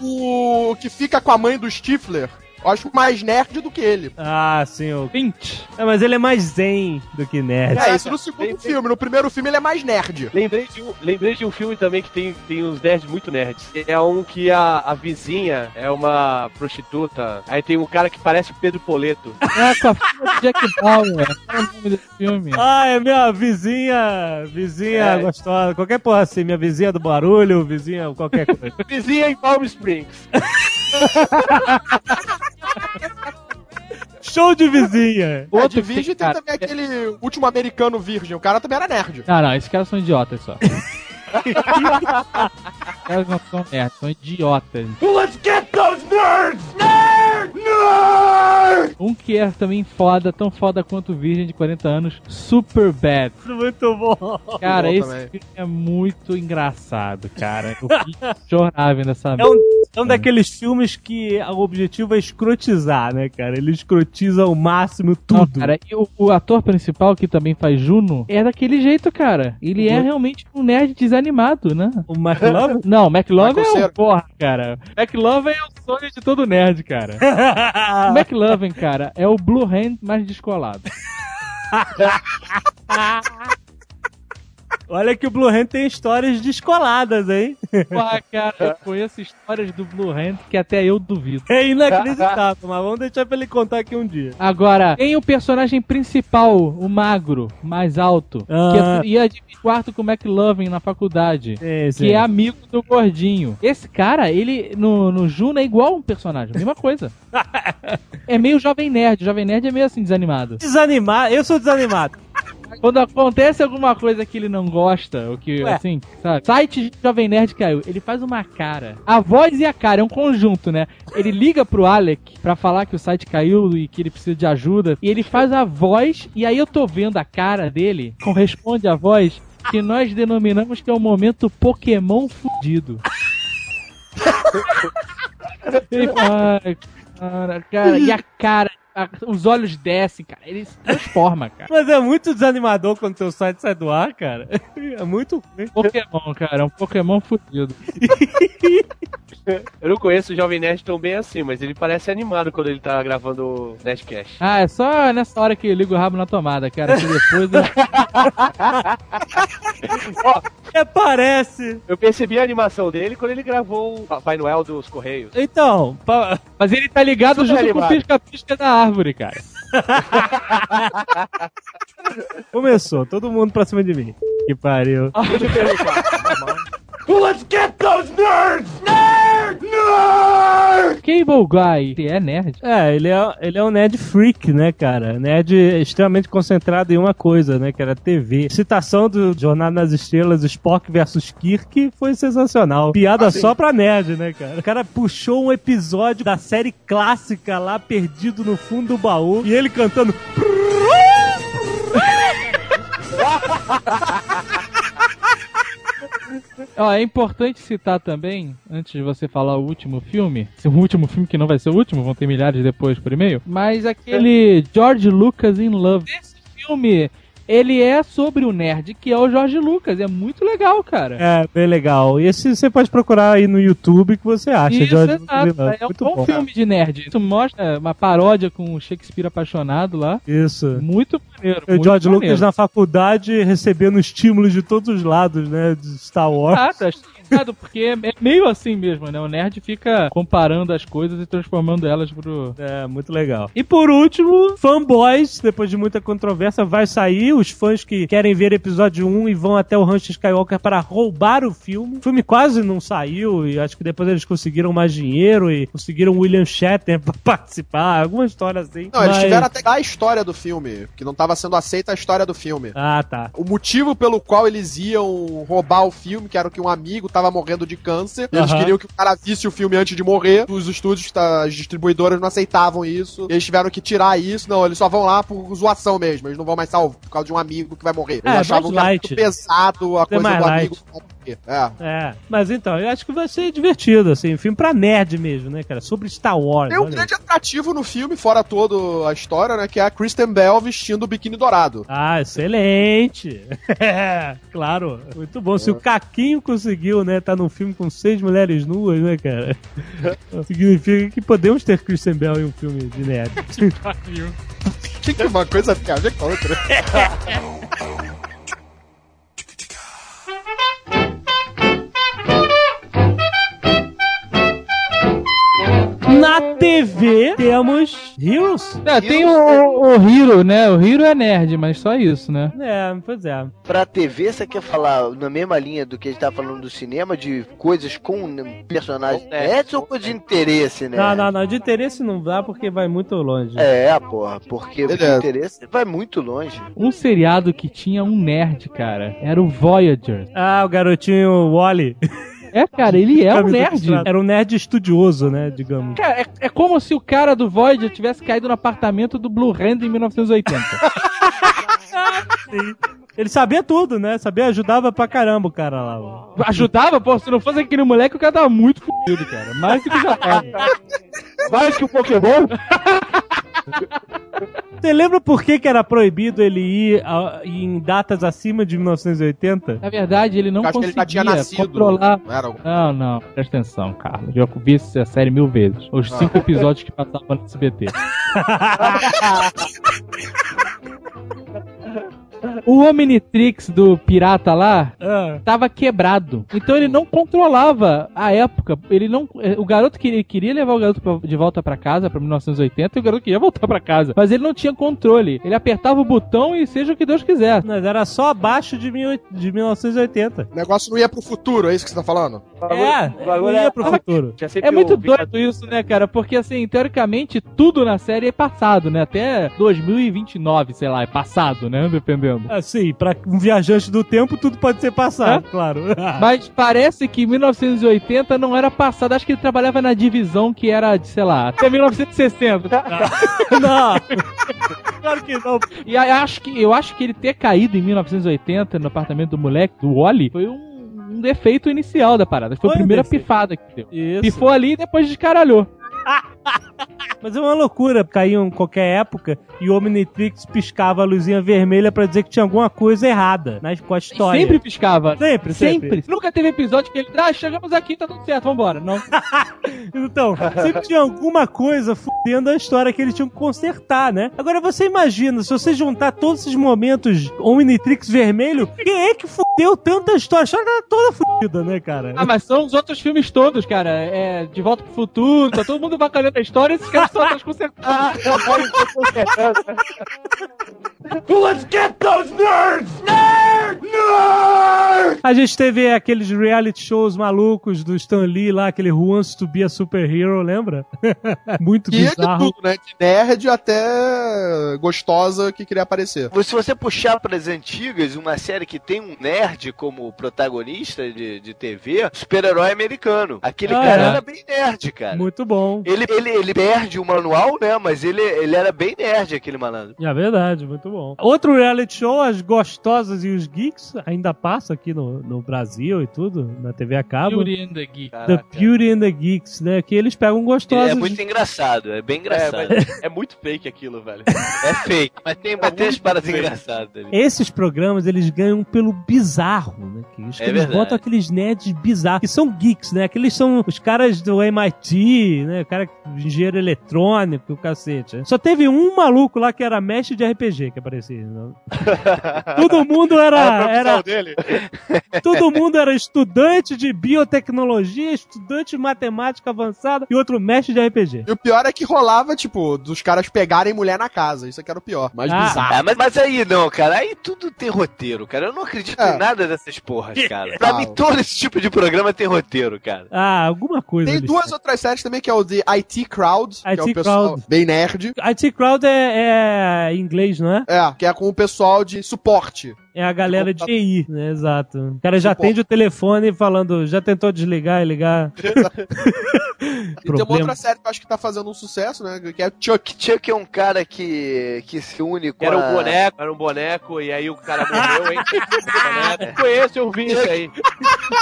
O que fica com a mãe do Stifler, Eu acho mais nerd do que ele. Ah, sim, o... 20. É, mas ele é mais zen do que nerd. É, isso no segundo filme. No primeiro filme ele é mais nerd. Lembrei de, um, lembrei de um filme também que tem, tem uns nerds muito nerds. É um que a, a vizinha é uma prostituta. Aí tem um cara que parece o Pedro Poleto. É com a filha de Jack Bauer. Qual é o nome desse filme? Ah, é minha vizinha, vizinha É. gostosa. Qualquer porra assim, minha vizinha do barulho, vizinha qualquer coisa. Vizinha em Palm Springs. Show de vizinha. O Outro de que Virgem tem, tem cara, também aquele último americano virgem. O cara também era nerd. Não, não, esses caras são idiotas só. Os caras não são nerds, são idiotas. Let's get those nerds! Nerd! Nerd! Um que é também foda, tão foda quanto o Virgem de 40 anos, Super Bad. Muito bom. Cara, bom esse também. filme é muito engraçado, cara. Eu fiz chorar vendo essa É um, é um daqueles filmes que o objetivo é escrotizar, né, cara? Ele escrotiza ao máximo Não, tudo. cara, e o, o ator principal que também faz Juno é daquele jeito, cara. Ele é realmente um nerd desanimado, né? O McLovin? Não, Michael é um Cera. porra, cara. McLovin é o sonho de todo nerd, cara. O McLovin, cara, é o Blue Hand mais descolado. Olha que o Blue Hand tem histórias descoladas, hein? Porra, cara, eu conheço histórias do Blue Hand que até eu duvido. É inacreditável, mas vamos deixar pra ele contar aqui um dia. Agora, tem o personagem principal, o magro, mais alto, Ah. que ia de quarto com o McLovin na faculdade. Sim, sim. Que é amigo do gordinho. Esse cara, ele no, no Juno é igual um personagem, mesma coisa. é meio jovem nerd, o jovem nerd é meio assim desanimado. Desanimar, eu sou desanimado. Quando acontece alguma coisa que ele não gosta, ou que, Ué. assim, sabe? Site Jovem Nerd caiu. Ele faz uma cara. A voz e a cara é um conjunto, né? Ele liga pro Alec pra falar que o site caiu e que ele precisa de ajuda. E ele faz a voz, e aí eu tô vendo a cara dele, corresponde à voz, que nós denominamos que é o momento Pokémon fudido. Ele fala, "Ai, cara, cara, e a cara, a- os olhos descem, cara. Ele se transforma, cara. Mas é muito desanimador quando teu site sai do ar, cara. É muito ruim. Pokémon, cara, é um Pokémon fudido. Eu não conheço o Jovem Nerd tão bem assim, mas ele parece animado quando ele tá gravando o Nerdcast. Ah, é só nessa hora que liga o rabo na tomada, cara, que depois eu... É, parece. Eu percebi a animação dele quando ele gravou o Papai Noel dos Correios. Então, pa- Mas ele tá ligado Super junto com o animado. pisca-pisca da árvore, cara. começou. Todo mundo pra cima de mim. Que pariu. Deixa eu perguntar. Let's get those nerds! Nerd! Nerd! Cable Guy é nerd? É, ele é, ele é um nerd freak, né, cara? Nerd extremamente concentrado em uma coisa, né, que era TV. Citação do Jornada nas Estrelas, Spock versus Kirk, foi sensacional. Piada só pra nerd, né, cara? O cara puxou um episódio da série clássica lá, perdido no fundo do baú, e ele cantando... Ó, é importante citar também, antes de você falar o último filme, esse último filme que não vai ser o último, vão ter milhares depois por e-mail, mas aquele George Lucas in Love. Esse filme, ele é sobre o nerd que é o George Lucas, é muito legal, cara. É, bem legal. E esse você pode procurar aí no YouTube que você acha. Isso, George exato. Lucas. É um bom, bom. filme de nerd. Isso mostra uma paródia com o Shakespeare apaixonado lá. Isso. Muito maneiro. O muito George maneiro. Lucas na faculdade recebendo estímulos de todos os lados, né? De Star Wars. Ah, porque é meio assim mesmo, né? O nerd fica comparando as coisas e transformando elas pro. É, muito legal. E por último, Fanboys, depois de muita controvérsia, vai sair. Os fãs que querem ver episódio 1 e vão até o Rancho Skywalker para roubar o filme. O filme quase não saiu e acho que depois eles conseguiram mais dinheiro e conseguiram o William Shatner pra participar. Alguma história assim. Não, eles Mas- tiveram até a história do filme, que não tava sendo aceita a história do filme. Ah, tá. O motivo pelo qual eles iam roubar o filme, que era que um amigo tava morrendo de câncer, eles Aham. queriam que o cara visse o filme antes de morrer. Os estúdios, as distribuidoras não aceitavam isso. Eles tiveram que tirar isso. Não, eles só vão lá por zoação mesmo. Eles não vão mais salvar por causa de um amigo que vai morrer. Eles É, achavam que era pesado a coisa do light. amigo quê. É. É, mas então, eu acho que vai ser divertido, assim, filme pra nerd mesmo, né, cara? Sobre Star Wars. Tem um olha aí. grande atrativo no filme, fora toda a história, né? Que é a Kristen Bell vestindo o biquíni dourado. Ah, excelente! claro, muito bom. Se o Caquinho conseguiu, né, tá num filme com seis mulheres nuas, né, cara? Significa que podemos ter Kristen Bell em um filme de nerd. Que que uma coisa tem a ver com a outra? Na TV temos Heroes. É, tem o, o Hiro, né? O Hiro é nerd, mas só isso, né? É, pois é. Pra TV, você quer falar na mesma linha do que a gente tá falando do cinema, de coisas com personagens É. nerds ou coisa de interesse, né? Não, não, não. De interesse não dá porque vai muito longe. É, porra, porque o de interesse vai muito longe. Um seriado que tinha um nerd, cara, era o Voyager. Ah, o garotinho Wally. É, cara, ele é um nerd. Era um nerd estudioso, né, digamos. Cara, é, é como se o cara do Voyager tivesse caído no apartamento do Blue Hand em 1980. Ele sabia tudo, né? Sabia, ajudava pra caramba o cara lá. Ajudava, pô, se não fosse aquele moleque, o cara tava muito fudido, cara. Mais do que já tava. Mais que o Pokémon? Você lembra por que, que era proibido ele ir ah, em datas acima de 1980? Na verdade, ele não Eu acho que ele conseguia já tinha nascido. controlar... Não era? Não, não, presta atenção, Carlos. Já vi essa série mil vezes. Os cinco episódios que passavam no SBT. O Omnitrix do pirata lá Ah, tava quebrado. Então ele não controlava a época. Ele não, eh, o garoto queria, queria levar o garoto pra- de volta pra casa pra 1980 e o garoto queria voltar pra casa, mas ele não tinha controle. Ele apertava o botão e seja o que Deus quiser. mas era só abaixo de, mil, de 1980. O negócio não ia pro futuro, é isso que você tá falando? É, o bagulho não ia é- pro futuro. É muito doido isso, né, cara? Porque assim, teoricamente, tudo na série é passado, né? Até 2029, sei lá, é passado, né? Dependendo. Assim, pra um viajante do tempo, tudo pode ser passado, É? claro. Mas parece que 1980 não era passado. Acho que ele trabalhava na divisão que era, de, sei lá, até 1960. não, claro que não. E acho que, eu acho que ele ter caído em 1980 no apartamento do moleque, do Wally, foi um, um defeito inicial da parada. Foi, Foi a primeira pifada que deu. Isso. Pifou ali e depois descaralhou. Mas é uma loucura cair em qualquer época e o Omnitrix piscava a luzinha vermelha pra dizer que tinha alguma coisa errada na, com a história. Sempre piscava. Sempre, sempre. Sempre. Nunca teve episódio que ele. Ah, chegamos aqui, tá tudo certo, vambora. Não. Então, sempre tinha alguma coisa fudendo a história que eles tinham que consertar, né? Agora você imagina, se você juntar todos esses momentos Omnitrix vermelho, quem é que fudeu tanta história? A história era toda fudida, né, cara? Ah, mas são os outros filmes todos, cara. É De Volta pro Futuro, tá todo mundo bacalhando a história e esses caras Let's get those nerds! Nerd! Nerd! A gente teve aqueles reality shows malucos do Stan Lee lá, aquele Who Wants to be a Superhero, lembra? Muito E é de bizarro. tudo, né? De nerd até gostosa que queria aparecer. Se você puxar para as antigas, uma série que tem um nerd como protagonista de, de TV, super-herói americano. Aquele Ah, cara é? era bem nerd, cara. Muito bom. Ele, ele, ele perde o manual, né? Mas ele, ele era bem nerd, aquele malandro. É verdade, muito bom. Outro reality show, As Gostosas e os Geeks, ainda passa aqui no, no Brasil e tudo, na TV a cabo. Beauty and the Geek. The. Beauty and the Geeks, né? Que eles pegam gostosos. é muito engraçado, é bem É, engraçado. mas é muito fake aquilo, velho. É fake, mas tem, mas tem as paradas engraçadas ali. Esses programas, eles ganham pelo bizarro, né? Que os É eles verdade. botam aqueles nerds bizarros, que são geeks, né? Aqueles são os caras do MIT, né? O cara engenheiro eletrônico, o cacete. né? Só teve um maluco lá que era mestre de RPG que aparecia. Né? Todo mundo a era, era dele. Todo mundo era estudante de biotecnologia, estudante de matemática avançada e outro mestre de RPG. E o pior é que rolava, tipo, dos caras pegarem mulher na casa. Isso aqui era o pior. Mais Ah. bizarro. Ah, mas, mas aí não, cara, aí tudo tem roteiro, cara. Eu não acredito É. em nada dessas porras, cara. Pra mim, todo esse tipo de programa tem roteiro, cara. Ah, alguma coisa. Tem duas outras séries também, que é o de IT Crowd, que é o pessoal Crowd. bem nerd. IT Crowd é, é em inglês, não é? É, que é com o pessoal de suporte. É a galera de. TI, né? Exato. O cara já atende o telefone falando, já tentou desligar e ligar. E tem uma Problema. outra série que eu acho que tá fazendo um sucesso, né? Que é Chuck. Chuck é um cara que, que se une com Era a... um boneco, era um boneco, e aí o cara morreu, hein? Boneco. Conheço, eu vi isso aí.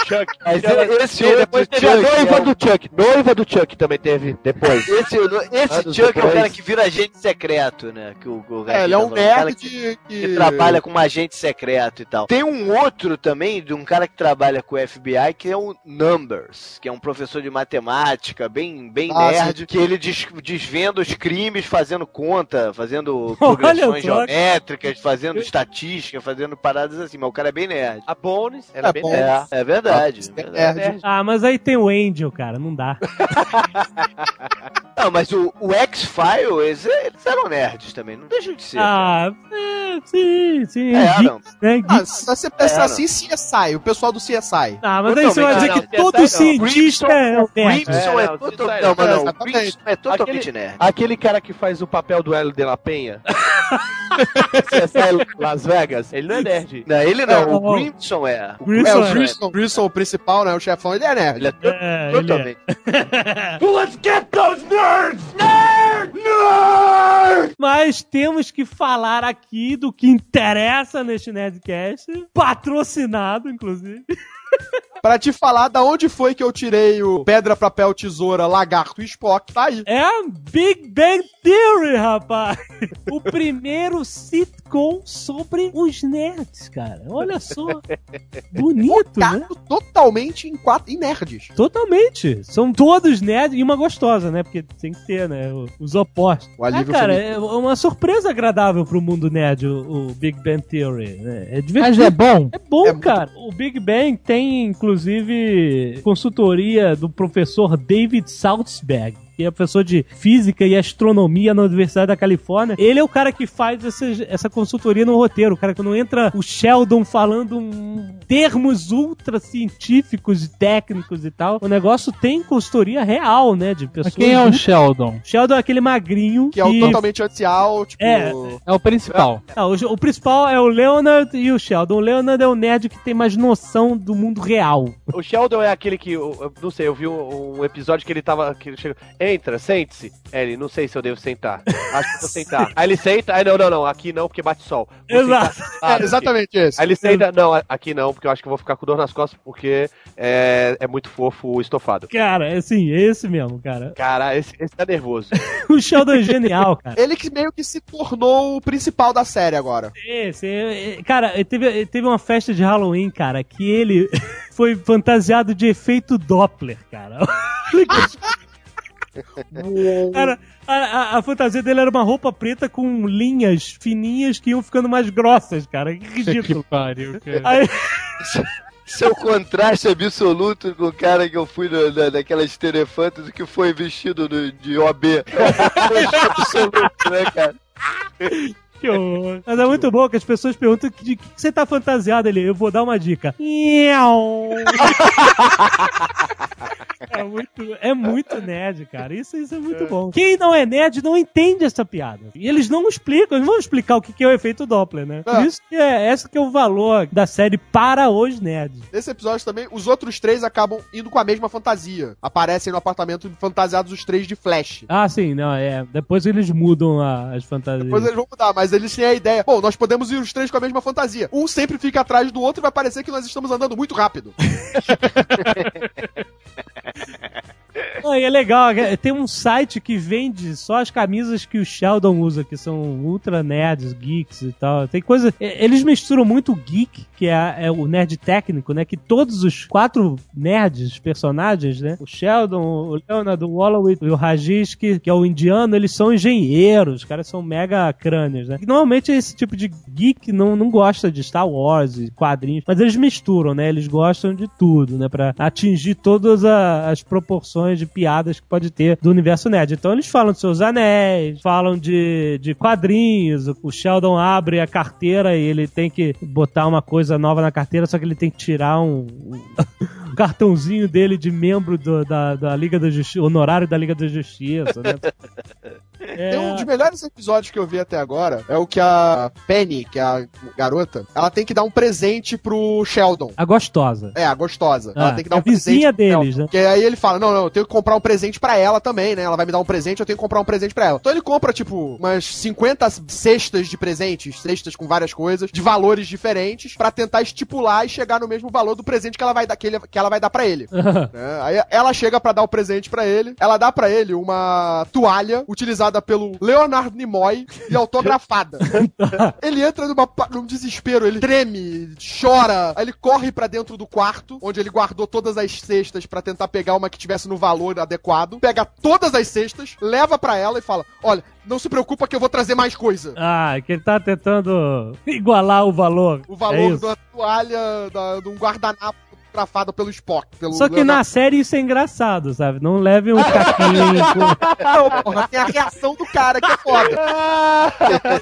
Chuck. Mas esse e depois teve a Chuck noiva é um- do Chuck. Noiva do Chuck também teve depois. Esse, esse Chuck é o depois. cara que vira agente secreto, né? Que o, o É, ele é um nerd que, que, que trabalha como agente secreto e tal. Tem um outro também, de um cara que trabalha com o FBI, que é o Numbers, que é um professor de matemática, bem, bem Ah, nerd, que ele des- desvenda os crimes fazendo conta, fazendo progressões geométricas, fazendo estatística, fazendo paradas assim, mas o cara é bem nerd. A Bones, ela É é bem bom. nerd. É, é verdade. É verdade. nerd. Ah, mas aí tem o Angel, cara, não dá. Não, mas o, o X-Files, eles eram nerds também, não deixam de ser. Ah, é, sim, sim. É. né, Ah, se você pensar É, assim, CSI, o pessoal do CSI. Ah, mas aí você vai dizer Não, que não, todo não. cientista é um nerd. Grimson É, é, não, aí não, mas É, não, o. Grimson é totalmente Aquele- nerd. Aquele cara que faz o papel do Hélio de la Penha. CSI Las Vegas. Ele não é nerd. Não, ele não, É, o o- Grimson é. O Grimson É, o é. Grissom, o principal, né? O chefão, ele é nerd. Ele é É, é. totalmente. Let's get those nerds! Nerd! Mas temos que falar aqui do que interessa neste Nerdcast, patrocinado, inclusive. Pra te falar da onde foi que eu tirei o pedra, papel, tesoura, lagarto e Spock, tá aí. É a Big Bang Theory, rapaz! O primeiro sitcom sobre os nerds, cara. Olha só. Bonito, né? Focado totalmente em, quatro, em nerds. Totalmente. São todos nerds e uma gostosa, né? Porque tem que ter, né? Os opostos. O Ah, cara, é uma surpresa agradável pro mundo nerd, o, o Big Bang Theory. Né? É divertido. Mas é bom. É bom, É muito cara. O Big Bang tem, inclusive, consultoria do professor David Salzberg. Que é professor de física e astronomia na Universidade da Califórnia. Ele é o cara que faz essa, essa consultoria no roteiro. O cara que não entra o Sheldon falando termos ultra científicos e técnicos e tal. O negócio tem consultoria real, né? De Mas pessoas. quem é o Sheldon? Sheldon é aquele magrinho Que é o totalmente anticial, tipo... É. É o principal. ah, o, o principal é o Leonard e o Sheldon. O Leonard é o nerd que tem mais noção do mundo real. O Sheldon é aquele que, eu, eu não sei, eu vi um, um episódio que ele tava, que ele chegou, entra, sente-se. É, Ele, não sei se eu devo sentar. Acho que vou sentar. Aí ele senta, aí não, não, não, aqui não, porque bate sol. Vou Exato. sentar sentado É, exatamente esse. Aí ele senta, não, aqui não, porque eu acho que eu vou ficar com dor nas costas, porque é, é muito fofo o estofado. Cara, é assim, é esse mesmo, cara. Cara, esse, esse tá nervoso. O Sheldon é genial, cara. Ele que meio que se tornou o principal da série agora. Esse, é- cara, ele teve, teve uma festa de Halloween, cara, que ele foi fantasiado de efeito Doppler, cara. Cara, a, a- a fantasia dele era uma roupa preta com linhas fininhas que iam ficando mais grossas, cara. Que ridículo. Que pariu, cara. Aí, Seu contraste absoluto com o cara que eu fui na, na, naquelas telefantas que foi vestido no- de OB. absoluto, né, cara? Que horror. Mas é muito bom que as pessoas perguntam de que você tá fantasiado ali. Eu vou dar uma dica. É muito, é muito nerd, cara. Isso, isso é muito bom. Quem não é nerd não entende essa piada. E eles não explicam, eles vão explicar o que é o efeito Doppler, né? Por É. isso que é esse que é o valor da série para os nerds. Nesse episódio também, os outros três acabam indo com a mesma fantasia. Aparecem no apartamento fantasiados os três de Flash. Ah, sim, não, é. Depois eles mudam as fantasias. Depois eles vão mudar, mas eles têm a ideia. Bom, nós podemos ir os três com a mesma fantasia. Um sempre fica atrás do outro e vai parecer que nós estamos andando muito rápido. Ah, e é legal, é- tem um site que vende só as camisas que o Sheldon usa, que são ultra nerds, geeks e tal. Tem coisa. é, Eles misturam muito o geek, que é, é o nerd técnico, né? Que todos os quatro nerds, personagens, né? O Sheldon, o Leonard, o Wallowit e o Rajesh, que, que é o indiano, eles são engenheiros, os caras são mega crânios, né? E normalmente esse tipo de geek não, não gosta de Star Wars quadrinhos, mas eles misturam, né? Eles gostam de tudo, né? Pra atingir todas as proporções de piadas que pode ter do universo nerd. Então eles falam de seus anéis, falam de, de quadrinhos, o Sheldon abre a carteira e ele tem que botar uma coisa nova na carteira, só que ele tem que tirar um, um cartãozinho dele de membro do- da, da Liga da Justiça, honorário da Liga da Justiça, né? Tem um dos melhores episódios que eu vi até agora é o que a Penny, que é a garota, ela tem que dar um presente pro Sheldon. A gostosa. É, a gostosa. Ah, ela tem que dar a um presente. pro Sheldon. deles, né? Porque aí ele fala: Não, não, eu tenho que comprar um presente pra ela também, né? Ela vai me dar um presente, eu tenho que comprar um presente pra ela. Então ele compra, tipo, umas 50 cestas de presentes, cestas com várias coisas, de valores diferentes, pra tentar estipular e chegar no mesmo valor do presente que ela vai dar, que, ele- que ela vai dar pra ele. né? Aí ela chega pra dar o presente pra ele, ela dá pra ele uma toalha utilizada pelo Leonard Nimoy e autografada. ele entra numa, num desespero, ele treme, chora, aí ele corre pra dentro do quarto, onde ele guardou todas as cestas pra tentar pegar uma que tivesse no valor adequado, pega todas as cestas, leva pra ela e fala: "Olha, não se preocupa que eu vou trazer mais coisa". Ah, que ele tá tentando igualar o valor. O É valor isso. da toalha, da, de um guardanapo fotografado pelo Spock. Pelo Só que na série isso é engraçado, sabe? Não leve um caquinho. com- Não, porra, tem a reação do cara que é foda.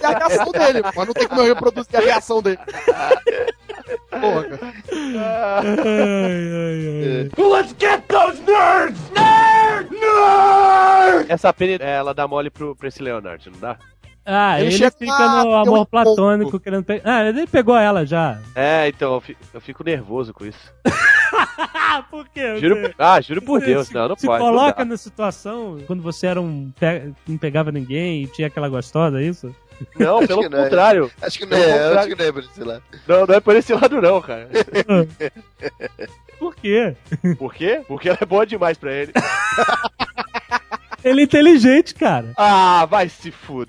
Tem a reação dele, mas não tem como eu reproduzir a reação dele. Porra. Ai, ai, ai. Let's get those nerds! Nerd! Nerd! Essa pena, ela dá mole pro, pra esse Leonard, não dá? Ah, Ele ele, chega fica no um amor platônico querendo pegar. Ah, ele pegou ela já. É, então, eu fi- eu fico nervoso com isso. Ah, por quê? Juro, ah, juro por Deus, se, não, não se pode. não coloca na situação quando você era um. pe- não pegava ninguém e tinha aquela gostosa, é isso? Não, Acho pelo que não é. contrário. Acho que não é, contrário. acho que não é por esse lado. Não, não é por esse lado, não, cara. Por quê? Por quê? Porque ela é boa demais pra ele. Ele é inteligente, cara. Ah, vai se fuder.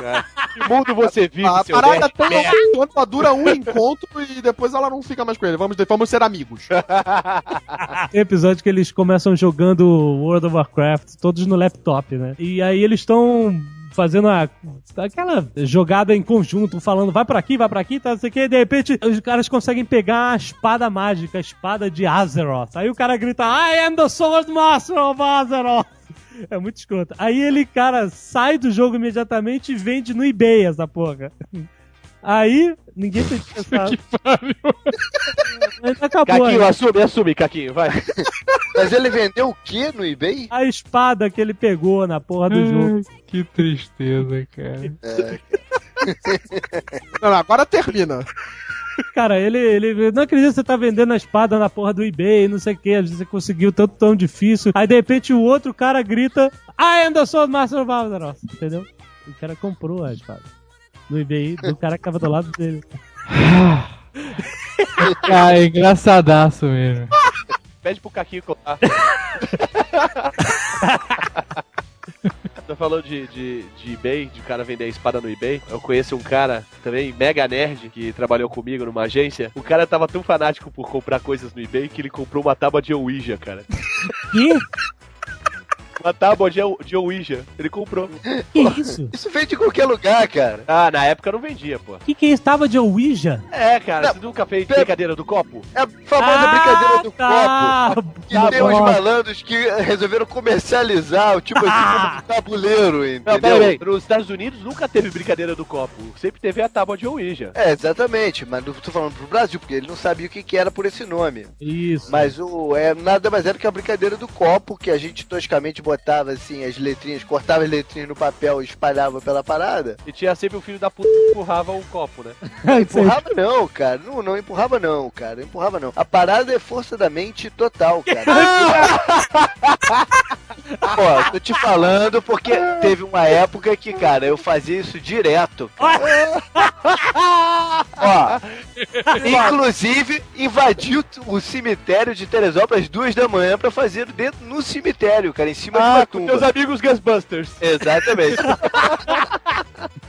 cara. Que mundo você vive, A seu parada tão merda? ela dura um encontro e depois ela não fica mais com ele. Vamos, vamos ser amigos. Tem episódio que eles começam jogando World of Warcraft, todos no laptop, né? E aí eles estão fazendo a, aquela jogada em conjunto, falando vai pra aqui, vai pra aqui, tá, não sei o que, e de repente os caras conseguem pegar a espada mágica, a espada de Azeroth. Aí o cara grita, I am the Sword Master of Azeroth. É muito escroto. Aí ele, cara, sai do jogo imediatamente e vende no eBay essa porra. Aí, ninguém tem pensado. Que pariu. Ainda acabou. Caquinho, né? assume, assume, Caquinho, vai. Mas ele vendeu o que no eBay? A espada que ele pegou na porra do jogo. Que tristeza, cara. É, Não, não, agora termina. Cara, ele, ele não acredita que você tá vendendo a espada na porra do eBay, não sei o que, às vezes você conseguiu tanto tão difícil. Aí de repente o outro cara grita, I am the Sword Master of Azeroth, entendeu? O cara comprou a espada no eBay do cara que tava do lado dele. Cara, é engraçadaço mesmo. Pede pro Caquinho contar. Você falou de, de, de eBay, de cara vender espada no eBay. Eu conheço um cara também, mega nerd, que trabalhou comigo numa agência. O cara tava tão fanático por comprar coisas no eBay que ele comprou uma tábua de Ouija, cara. Que? Uma tábua de, de Ouija. Ele comprou. Que isso? Isso vem de qualquer lugar, cara. Ah, na época não vendia, pô. Que que é isso? Tava de Ouija? É, cara, Não, você nunca fez pe- brincadeira do copo? É a famosa brincadeira do tá. copo. Que Tá tem uns bom. malandros que resolveram comercializar, tipo assim, como um tabuleiro, Não, entendeu? peraí. Nos Estados Unidos nunca teve brincadeira do copo. Sempre teve a tábua de Ouija. É, exatamente, mas não tô falando pro Brasil, porque ele não sabia o que, que era por esse nome. Isso. Mas o é nada mais era que a brincadeira do copo, que a gente toscamente botava assim as letrinhas, cortava as letrinhas no papel e espalhava pela parada. E tinha sempre o filho da puta que empurrava o copo, né? Empurrava não, cara. Não, não empurrava não, cara. Empurrava não. A parada é força da mente total, cara. Ó, tô te falando porque teve uma época que, cara, eu fazia isso direto. Ó, inclusive invadi o, o cemitério de Teresópolis às duas da manhã pra fazer dentro no cemitério, cara, em cima Ah, com teus tumba. amigos Ghostbusters. Exatamente.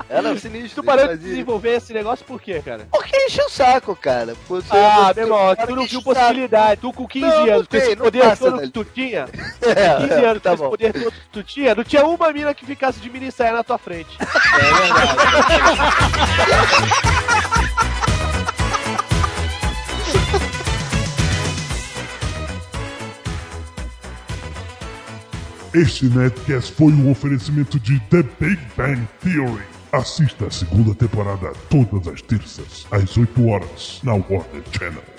Era sinistro. Tu parou de desenvolver esse negócio por quê, cara? Porque encheu o saco, cara. Você- Ah, você- meu irmão, tu não viu possibilidade. Tu com 15 Não, anos, com esse poder passa todo que tu tinha, É, 15 é, anos, tá com esse poder todo que tu tinha, não tinha uma mina que ficasse de mini saia na tua frente. Este Nerdcast foi um oferecimento de The Big Bang Theory. Assista a segunda temporada todas as terças, às 8 horas, na Warner Channel.